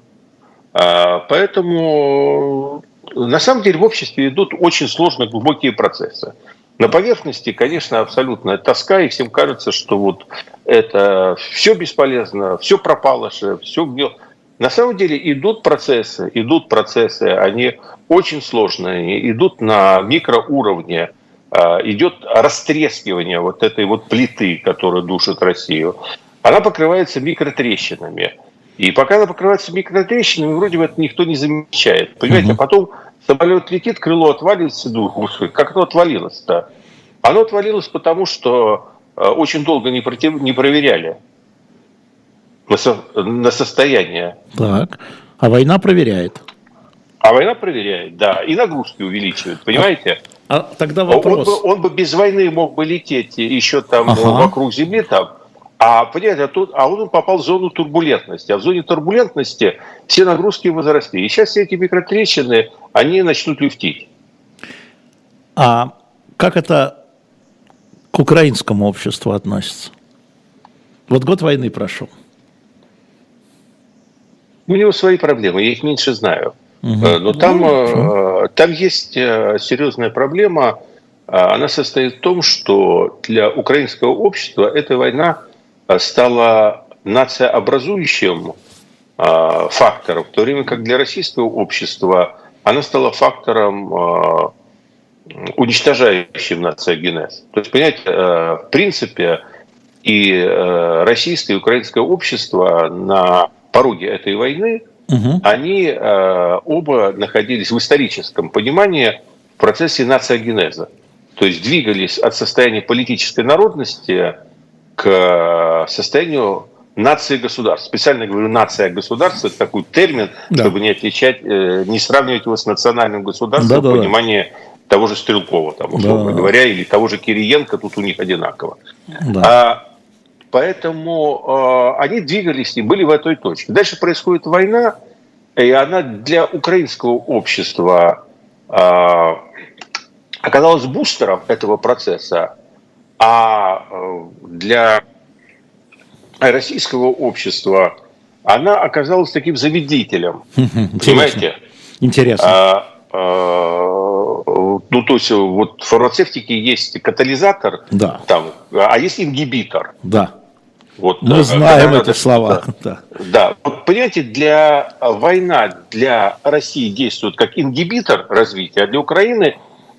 А, поэтому на самом деле в обществе идут очень сложные глубокие процессы. На поверхности, конечно, абсолютная тоска, и всем кажется, что вот это все бесполезно, все пропало, все гнет. На самом деле идут процессы, идут процессы, они очень сложные, идут на микроуровне, а, идет растрескивание вот этой вот плиты, которая душит Россию. Она покрывается микротрещинами. И пока она покрывается микротрещинами, вроде бы это никто не замечает. Понимаете, угу. а потом Самолет летит, крыло отваливается, дух уши. Как оно отвалилось-то? Оно отвалилось потому, что э, очень долго не, против... не проверяли на, со... на состояние. Так. А война проверяет. А война проверяет, да. И нагрузки увеличивает, понимаете? А, а тогда вопрос. Он бы, он бы без войны мог бы лететь еще там ага. вокруг Земли, там, а, понимаете, а, тут, а он попал в зону турбулентности. А в зоне турбулентности все нагрузки возросли. И сейчас все эти микротрещины, они начнут люфтить. А как это к украинскому обществу относится? Вот год войны прошел. У него свои проблемы, я их меньше знаю. Угу. Но там, ну, там есть э, серьезная проблема. Она состоит в том, что для украинского общества эта война стала нациообразующим а, фактором, в то время как для российского общества она стала фактором а, уничтожающим нациогенез. То есть, понимаете, в принципе, и российское и украинское общество на пороге этой войны, угу. они оба находились в историческом понимании в процессе нациогенеза. То есть двигались от состояния политической народности к э, состоянию нации государств. Специально говорю нация государства, это такой термин, да. чтобы не отличать, э, не сравнивать его с национальным государством да, да, в понимании да. того же Стрелкова, там, условно да. говоря, или того же Кириенко, тут у них одинаково. Да. А Поэтому э, они двигались и были в этой точке. Дальше происходит война, и она для украинского общества э, оказалась бустером этого процесса, а э, для российского общества она оказалась таким заведителем. <laughs> Интересно. Понимаете? Интересно. А, а, ну, то есть вот в фармацевтике есть катализатор, да. там, а есть ингибитор. Да. Вот, Мы знаем эти слова. Да. <laughs> да. да. Вот, понимаете, для война для России действует как ингибитор развития, а для Украины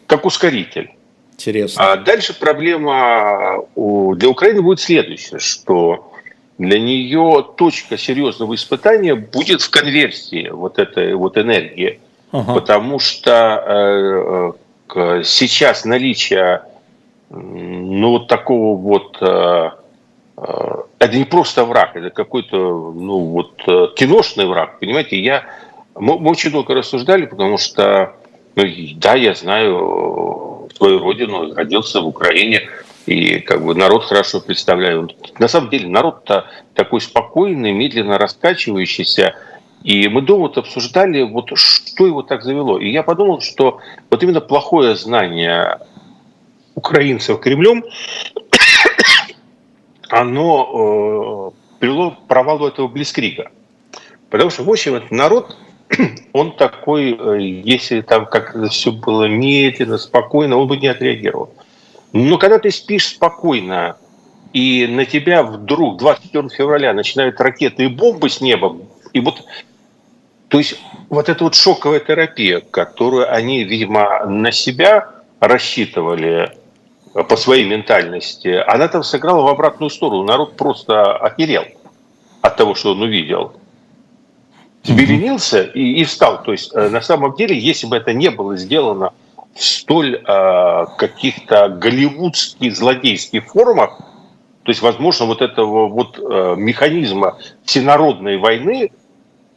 как ускоритель. Интересно. А дальше проблема для Украины будет следующая, что для нее точка серьезного испытания будет в конверсии вот этой вот энергии. Ага. Потому что э, сейчас наличие ну, вот такого вот... Э, э, это не просто враг, это какой-то ну, вот, э, киношный враг. Понимаете, я, мы, мы очень долго рассуждали, потому что, ну, да, я знаю свою родину, родился в Украине, и как бы народ хорошо представляю. На самом деле народ-то такой спокойный, медленно раскачивающийся. И мы дома вот обсуждали, вот что его так завело. И я подумал, что вот именно плохое знание украинцев Кремлем, <coughs> оно э, привело к провалу этого Блицкрига. Потому что, в общем, этот народ, <clears throat> он такой, э, если там как все было медленно, спокойно, он бы не отреагировал. Но когда ты спишь спокойно, и на тебя вдруг 24 февраля начинают ракеты и бомбы с неба, и вот, то есть вот эта вот шоковая терапия, которую они, видимо, на себя рассчитывали по своей ментальности, она там сыграла в обратную сторону. Народ просто охерел от того, что он увидел. Сберенился и, и встал. То есть э, на самом деле, если бы это не было сделано в столь э, каких-то голливудских злодейских формах, то есть, возможно, вот этого вот э, механизма всенародной войны,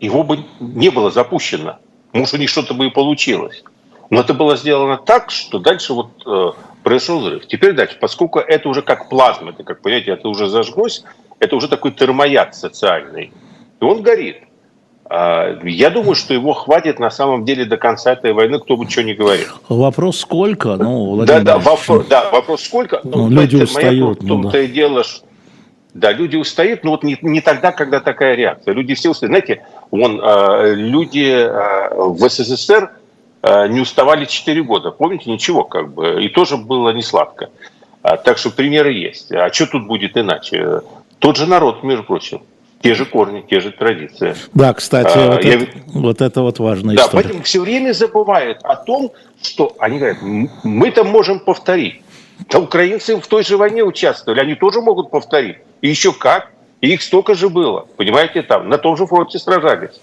его бы не было запущено. Может, у них что-то бы и получилось. Но это было сделано так, что дальше вот э, произошел взрыв. Теперь дальше, поскольку это уже как плазма, это как, понимаете, это уже зажглось, это уже такой термояд социальный, и он горит. А, я думаю, что его хватит на самом деле до конца этой войны, кто бы что ни говорил. Вопрос сколько? Ну, да, да, вопрос, да, вопрос сколько. Ну, ну, люди это, устают. Моя, ну, да. и дело, что, да, люди устают, но вот не, не тогда, когда такая реакция. Люди все устают. Знаете, вон, э, люди э, в СССР э, не уставали 4 года. Помните, ничего как бы. И тоже было не сладко. А, так что примеры есть. А что тут будет иначе? Тот же народ, между прочим те же корни, те же традиции. Да, кстати, а, вот, я... это, вот это вот важная да, история. Поэтому все время забывают о том, что они говорят, мы-то можем повторить. Да украинцы в той же войне участвовали, они тоже могут повторить. И еще как. И их столько же было. Понимаете, там, на том же фронте сражались.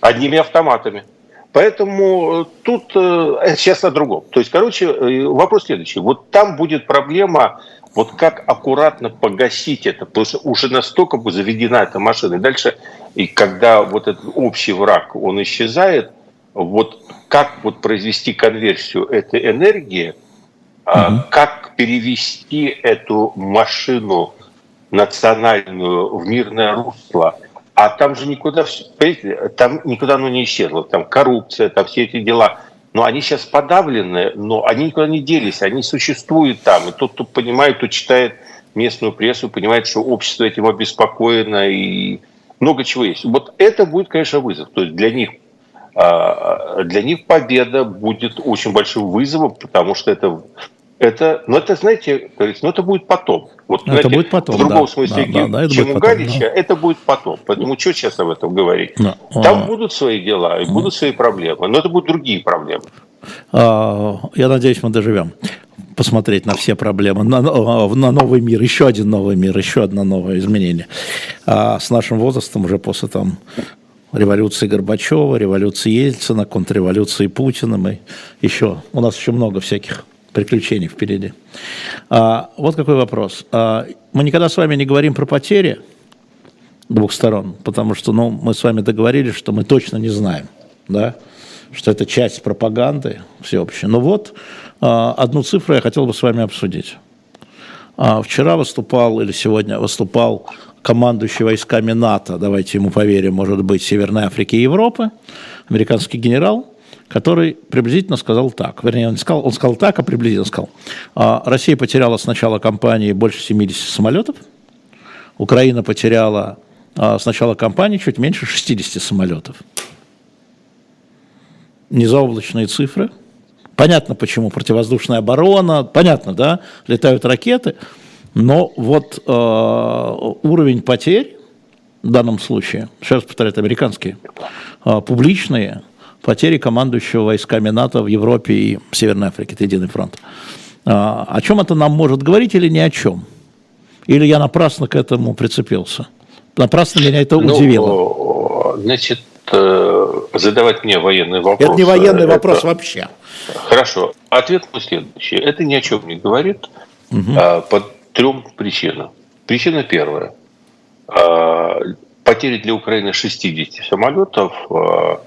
Одними автоматами. Поэтому э, тут э, сейчас о другом. То есть, короче, э, вопрос следующий. Вот там будет проблема вот как аккуратно погасить это, потому что уже настолько заведена эта машина. И дальше, и когда вот этот общий враг, он исчезает, вот как вот произвести конверсию этой энергии, угу. как перевести эту машину национальную в мирное русло, а там же никуда, там никуда оно не исчезло, там коррупция, там все эти дела – но они сейчас подавлены, но они никуда не делись, они существуют там. И тот, кто понимает, кто читает местную прессу, понимает, что общество этим обеспокоено и много чего есть. Вот это будет, конечно, вызов. То есть для них, а, для них победа будет очень большим вызовом, потому что это это, но это, знаете, говорится, но это будет потом. Вот, это знаете, будет потом, в другом да, смысле, да, да, да, чем у Галича, да. это будет потом. Поэтому что сейчас об этом говорить? Да. Там а... будут свои дела, и будут свои проблемы, но это будут другие проблемы. А, я надеюсь, мы доживем посмотреть на все проблемы, на, на новый мир, еще один новый мир, еще одно новое изменение. А с нашим возрастом уже после там революции Горбачева, революции Ельцина, контрреволюции Путина, мы еще, у нас еще много всяких приключений впереди. А, вот какой вопрос. А, мы никогда с вами не говорим про потери двух сторон, потому что ну, мы с вами договорились, что мы точно не знаем, да, что это часть пропаганды всеобщей. Но вот а, одну цифру я хотел бы с вами обсудить. А вчера выступал или сегодня выступал командующий войсками НАТО, давайте ему поверим, может быть, Северной Африки и Европы, американский генерал, который приблизительно сказал так. Вернее, он, сказал, он сказал так, а приблизительно сказал. А, Россия потеряла с начала кампании больше 70 самолетов, Украина потеряла а, с начала кампании чуть меньше 60 самолетов. Незаоблачные цифры. Понятно, почему противовоздушная оборона, понятно, да, летают ракеты, но вот э, уровень потерь в данном случае, сейчас повторяю, американские, э, публичные, потери командующего войсками НАТО в Европе и в Северной Африке, это единый фронт. А, о чем это нам может говорить или ни о чем? Или я напрасно к этому прицепился? Напрасно меня это ну, удивило. Значит, э, задавать мне военный вопрос. Это не военный это... вопрос вообще. Хорошо. Ответ следующий. Это ни о чем не говорит угу. а, по трем причинам. Причина первая. А, потери для Украины 60 самолетов а,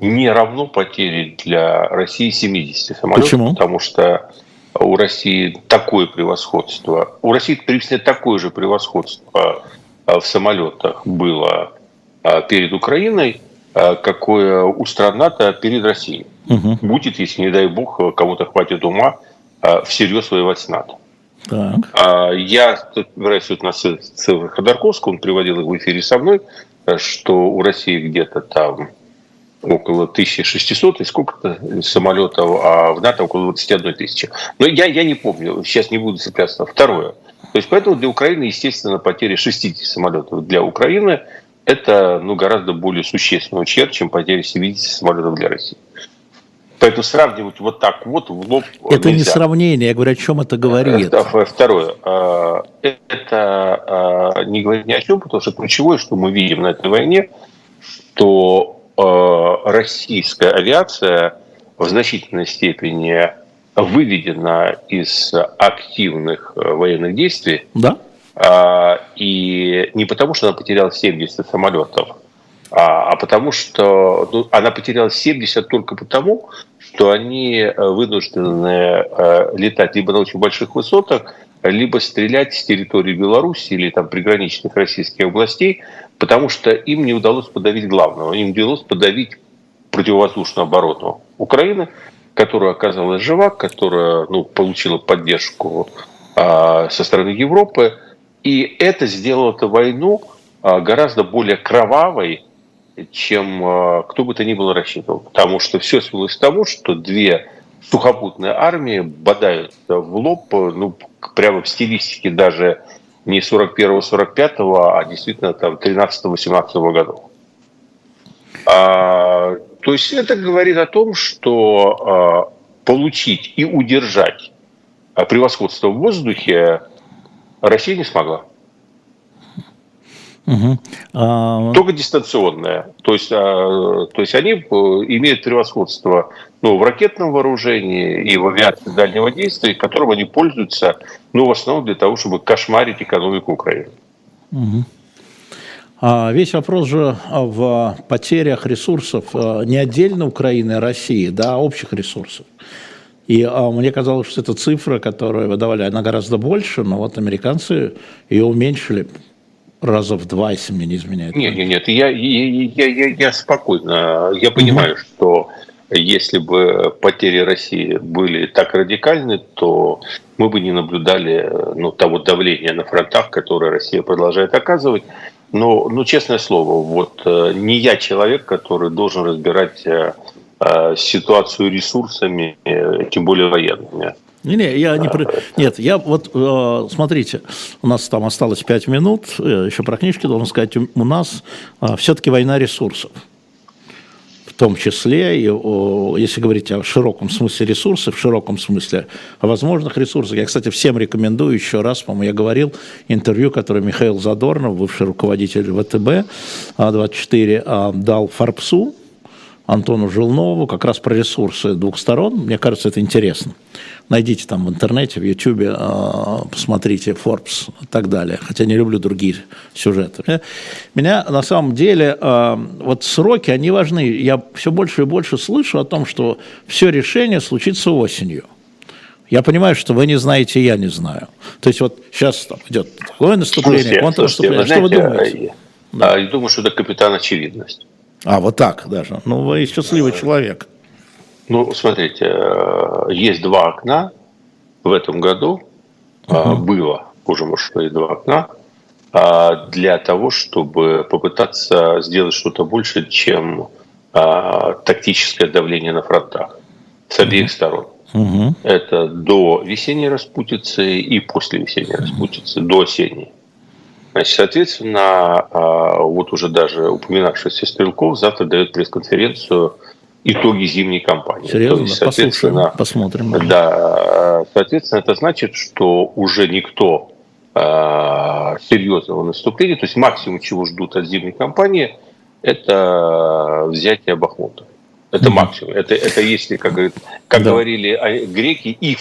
не равно потери для России 70 самолетов. Почему? Потому что у России такое превосходство. У России приблизительно такое же превосходство а, в самолетах было а, перед Украиной, а, какое у стран НАТО перед Россией. Угу. Будет, если, не дай бог, кому-то хватит ума всерьез воевать с НАТО. Так. Я выражаюсь вот на Севера Ходорковского, он приводил их в эфире со мной, что у России где-то там около 1600 и сколько-то самолетов, а в НАТО около 21 тысячи. Но я, я не помню, сейчас не буду цепляться. Второе. То есть поэтому для Украины, естественно, потеря 60 самолетов для Украины это ну, гораздо более существенный ущерб, чем потеря 70 самолетов для России. Поэтому сравнивать вот так вот в лоб Это нельзя. не сравнение, я говорю, о чем это говорит. Второе. А, это а, не говорит ни о чем, потому что ключевое, что мы видим на этой войне, что российская авиация в значительной степени выведена из активных э, военных действий. Да. А, и не потому, что она потеряла 70 самолетов, а, а потому что ну, она потеряла 70 только потому, что они э, вынуждены летать либо на очень больших высотах, либо стрелять с территории Беларуси или там приграничных российских областей, потому что им не удалось подавить главного. Им удалось подавить противовоздушную оборону Украины, которая оказалась жива, которая ну, получила поддержку а, со стороны Европы. И это сделало эту войну а, гораздо более кровавой, чем а, кто бы то ни было рассчитывал. Потому что все свелось к тому, что две сухопутные армии бодают в лоб, ну, прямо в стилистике даже не 41-45, а действительно там 13-18 годов. А, то есть это говорит о том, что а, получить и удержать а, превосходство в воздухе Россия не смогла. Угу. А... Только дистанционное. То есть, а, то есть они э, имеют превосходство ну, в ракетном вооружении и в авиации дальнего действия, которым они пользуются, ну, в основном для того, чтобы кошмарить экономику Украины. Угу. А весь вопрос же в потерях ресурсов э, не отдельно Украины, а России, да, а общих ресурсов. И а, мне казалось, что эта цифра, которую выдавали, она гораздо больше, но вот американцы ее уменьшили раза в два, если мне не изменяет. Нет, нет, нет, я, я, я, я спокойно, я понимаю, угу. что если бы потери России были так радикальны, то мы бы не наблюдали ну, того давления на фронтах, которое Россия продолжает оказывать. Но, ну, честное слово, вот э, не я человек, который должен разбирать э, э, ситуацию ресурсами, тем более военными. Не, не, я не... Нет, я вот, э, смотрите, у нас там осталось 5 минут, еще про книжки должен сказать, у нас э, все-таки война ресурсов. Том числе, и, о, если говорить о широком смысле ресурсов, в широком смысле о возможных ресурсах. Я, кстати, всем рекомендую еще раз, по-моему, я говорил, интервью, которое Михаил Задорнов, бывший руководитель ВТБ-24, а, дал Фарпсу, Антону Жилнову, как раз про ресурсы двух сторон. Мне кажется, это интересно. Найдите там в интернете, в Ютубе, а, посмотрите Forbes и так далее. Хотя не люблю другие сюжеты. Меня на самом деле, а, вот сроки, они важны. Я все больше и больше слышу о том, что все решение случится осенью. Я понимаю, что вы не знаете, я не знаю. То есть вот сейчас там идет такое наступление, контрнаступление. Что вы думаете? Да. Я думаю, что это капитан очевидность. А, вот так даже. Ну, вы счастливый человек. Ну, смотрите, э, есть два окна в этом году. Uh-huh. Было уже, может, и два окна а, для того, чтобы попытаться сделать что-то больше, чем а, тактическое давление на фронтах с обеих uh-huh. сторон. Угу. Это до весенней распутицы и после весенней распутицы, до осенней. Значит, соответственно, вот уже даже упоминавшийся Стрелков завтра дает пресс-конференцию итоги зимней кампании. Серьезно? есть, соответственно, Послушаем, посмотрим. Да, соответственно, это значит, что уже никто э, серьезного наступления, то есть максимум, чего ждут от зимней кампании, это взятие Бахмута. Это mm-hmm. максимум. Это, это если, как, как да. говорили греки, if.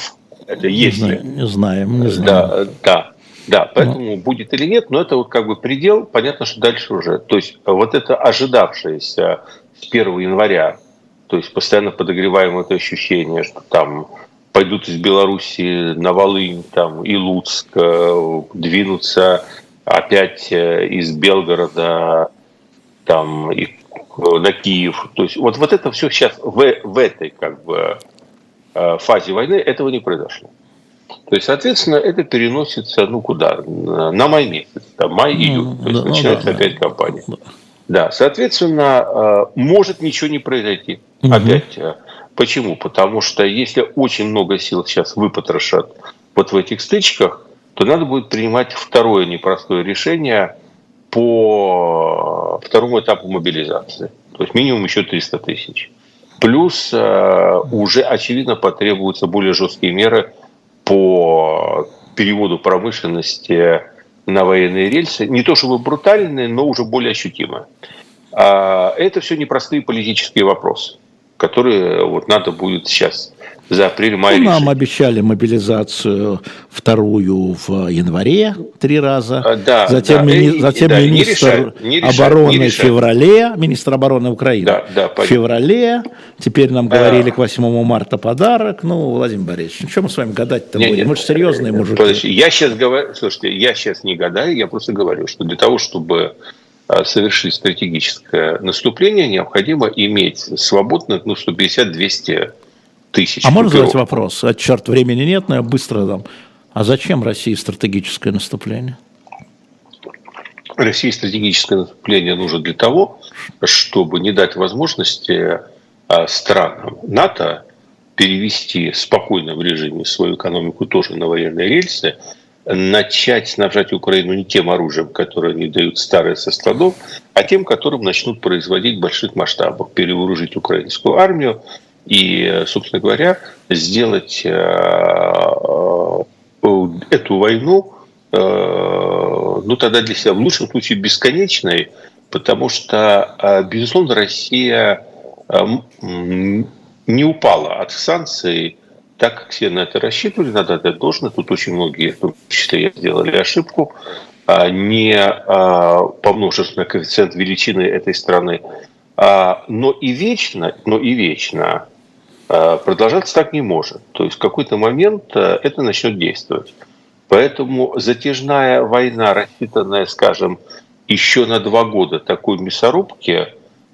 Это если. Не знаем, не знаем. Да, да. Да, поэтому ну. будет или нет, но это вот как бы предел, понятно, что дальше уже. То есть вот это ожидавшееся с 1 января, то есть постоянно подогреваемое это ощущение, что там пойдут из Беларуси на Волынь там, и Луцк, э, двинутся опять э, из Белгорода там, и на Киев. То есть вот, вот это все сейчас в, в этой как бы э, фазе войны этого не произошло. То есть, соответственно, это переносится, ну, куда? На май месяц, там, май-июнь. Ну, то есть, да, начинается ну, да, опять да. кампания. Да. Да, соответственно, э, может ничего не произойти. Угу. Опять. Э, почему? Потому что если очень много сил сейчас выпотрошат вот в этих стычках, то надо будет принимать второе непростое решение по второму этапу мобилизации. То есть минимум еще 300 тысяч. Плюс э, уже, очевидно, потребуются более жесткие меры по переводу промышленности на военные рельсы. Не то чтобы брутальные, но уже более ощутимые. А это все непростые политические вопросы, которые вот надо будет сейчас за апрель-май. Ну, нам обещали мобилизацию вторую в январе три раза. А, да, затем, да, мини, затем да, министр не решать, обороны не в феврале, министр обороны Украины да, да, в феврале. Теперь нам говорили а... к 8 марта подарок. Ну, Владимир Борисович, ну что мы с вами гадать-то будем? Нет, мы же серьезные мужики. Подожди, я сейчас говорю, слушайте, я сейчас не гадаю, я просто говорю, что для того, чтобы а, совершить стратегическое наступление, необходимо иметь свободных ну, 150-200 тысяч. А можно задать вопрос? А черт, времени нет, но я быстро дам. А зачем России стратегическое наступление? России стратегическое наступление нужно для того, чтобы не дать возможности а, странам НАТО перевести в спокойном режиме свою экономику тоже на военные рельсы, начать снабжать Украину не тем оружием, которое они дают старые со складов, а тем, которым начнут производить в больших масштабах, перевооружить украинскую армию, и, собственно говоря, сделать э, э, эту войну, э, ну тогда для себя в лучшем случае бесконечной, потому что, безусловно, Россия не упала от санкций, так как все на это рассчитывали, надо отдать должное. Тут очень многие, в том числе сделали ошибку, а не помножив на коэффициент величины этой страны. А, но и вечно, но и вечно продолжаться так не может. То есть в какой-то момент э, это начнет действовать. Поэтому затяжная война, рассчитанная, скажем, еще на два года такой мясорубки,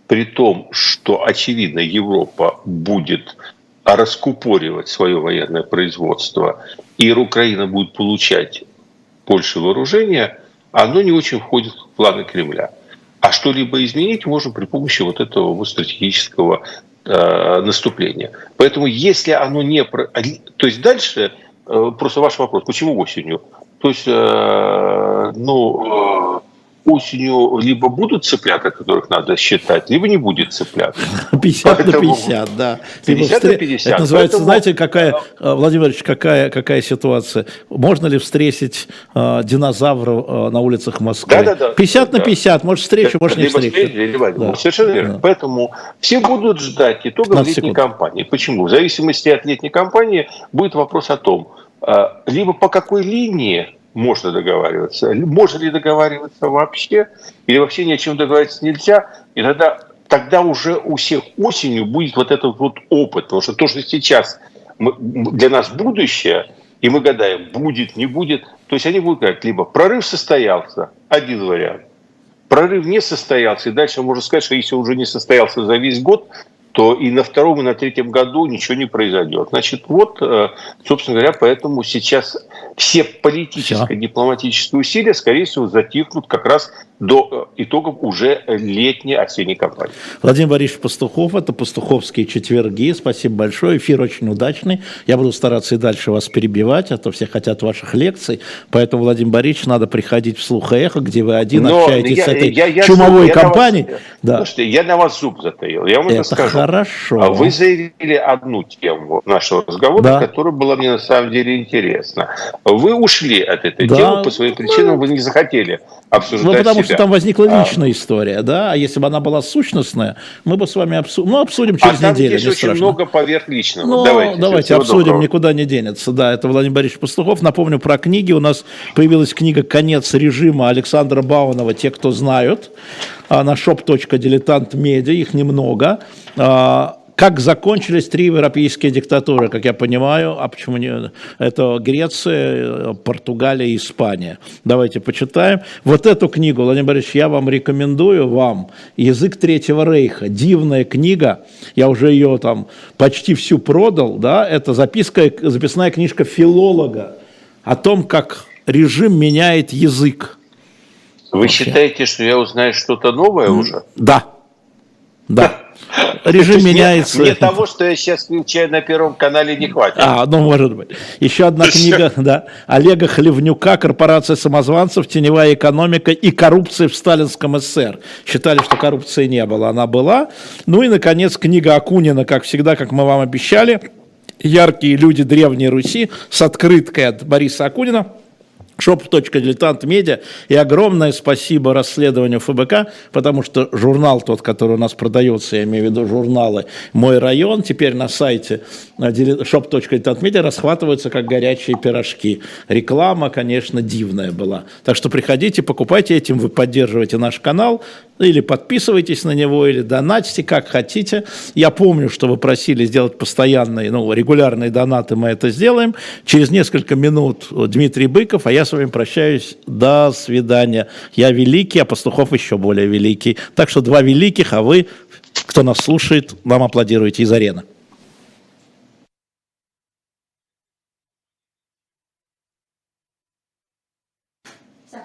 при том, что, очевидно, Европа будет раскупоривать свое военное производство, и Украина будет получать больше вооружения, оно не очень входит в планы Кремля. А что-либо изменить можно при помощи вот этого вот стратегического наступления. Поэтому если оно не... То есть дальше, э, просто ваш вопрос, почему осенью? То есть, э, ну, осенью либо будут цыплята, которых надо считать, либо не будет цыплят. 50 Поэтому... на 50, да. 50 на 50. Это называется, Поэтому... знаете, какая, э, Владимир Ильич, какая, какая ситуация? Можно ли встретить э, динозавров э, на улицах Москвы? Да, да, да. 50 да. на 50, может встречу, может не встречу. Либо, да. Совершенно верно. Да. Поэтому все будут ждать итогов летней секунд. кампании. Почему? В зависимости от летней кампании будет вопрос о том, э, либо по какой линии можно договариваться. Можно ли договариваться вообще? Или вообще ни о чем договариваться нельзя? И тогда, тогда уже у всех осенью будет вот этот вот опыт. Потому что то, что сейчас мы, для нас будущее, и мы гадаем, будет, не будет. То есть они будут говорить, либо прорыв состоялся, один вариант, прорыв не состоялся, и дальше можно сказать, что если уже не состоялся за весь год, то и на втором, и на третьем году ничего не произойдет. Значит, вот, э, собственно говоря, поэтому сейчас все политические, дипломатические усилия, скорее всего, затихнут как раз до э, итогов уже летней осенней кампании. Владимир Борисович Пастухов, это «Пастуховские четверги». Спасибо большое, эфир очень удачный. Я буду стараться и дальше вас перебивать, а то все хотят ваших лекций. Поэтому, Владимир Борисович, надо приходить в слух эхо, где вы один Но общаетесь я, с этой я, я, чумовой я компанией. Вас, да. Слушайте, я на вас зуб затаил, я вам это, это скажу. хорошо. А вы заявили одну тему нашего разговора, да. которая была мне на самом деле интересна. Вы ушли от этой да. темы по своим причинам, вы не захотели обсуждать Ну, потому что там возникла а. личная история, да, а если бы она была сущностная, мы бы с вами обсудим, ну, обсудим через а неделю, здесь очень страшно. много поверх личного. Ну, давайте, давайте обсудим, доброго. никуда не денется, да, это Владимир Борисович Пастухов. Напомню про книги, у нас появилась книга «Конец режима» Александра Баунова «Те, кто знают», на shop.diletant.media, их немного, а, как закончились три европейские диктатуры, как я понимаю, а почему не? Это Греция, Португалия и Испания. Давайте почитаем. Вот эту книгу, Владимир Борисович, я вам рекомендую, вам, «Язык Третьего Рейха». Дивная книга, я уже ее там почти всю продал, да, это записка, записная книжка филолога о том, как режим меняет язык. Вы Вообще. считаете, что я узнаю что-то новое уже? Да. Да. Режим меняется. Мне того, что я сейчас включаю на Первом канале, не хватит. А, ну, может быть. Еще одна книга, да, Олега Хлевнюка «Корпорация самозванцев. Теневая экономика и коррупция в сталинском СССР». Считали, что коррупции не было, она была. Ну и, наконец, книга Акунина, как всегда, как мы вам обещали. «Яркие люди Древней Руси» с открыткой от Бориса Акунина – shop.diletant.media. И огромное спасибо расследованию ФБК, потому что журнал тот, который у нас продается, я имею в виду журналы «Мой район», теперь на сайте shop.diletant.media расхватываются как горячие пирожки. Реклама, конечно, дивная была. Так что приходите, покупайте, этим вы поддерживаете наш канал, или подписывайтесь на него, или донатьте, как хотите. Я помню, что вы просили сделать постоянные, ну, регулярные донаты, мы это сделаем. Через несколько минут Дмитрий Быков, а я с вами прощаюсь. До свидания. Я великий, а Пастухов еще более великий. Так что два великих, а вы, кто нас слушает, нам аплодируете из арены.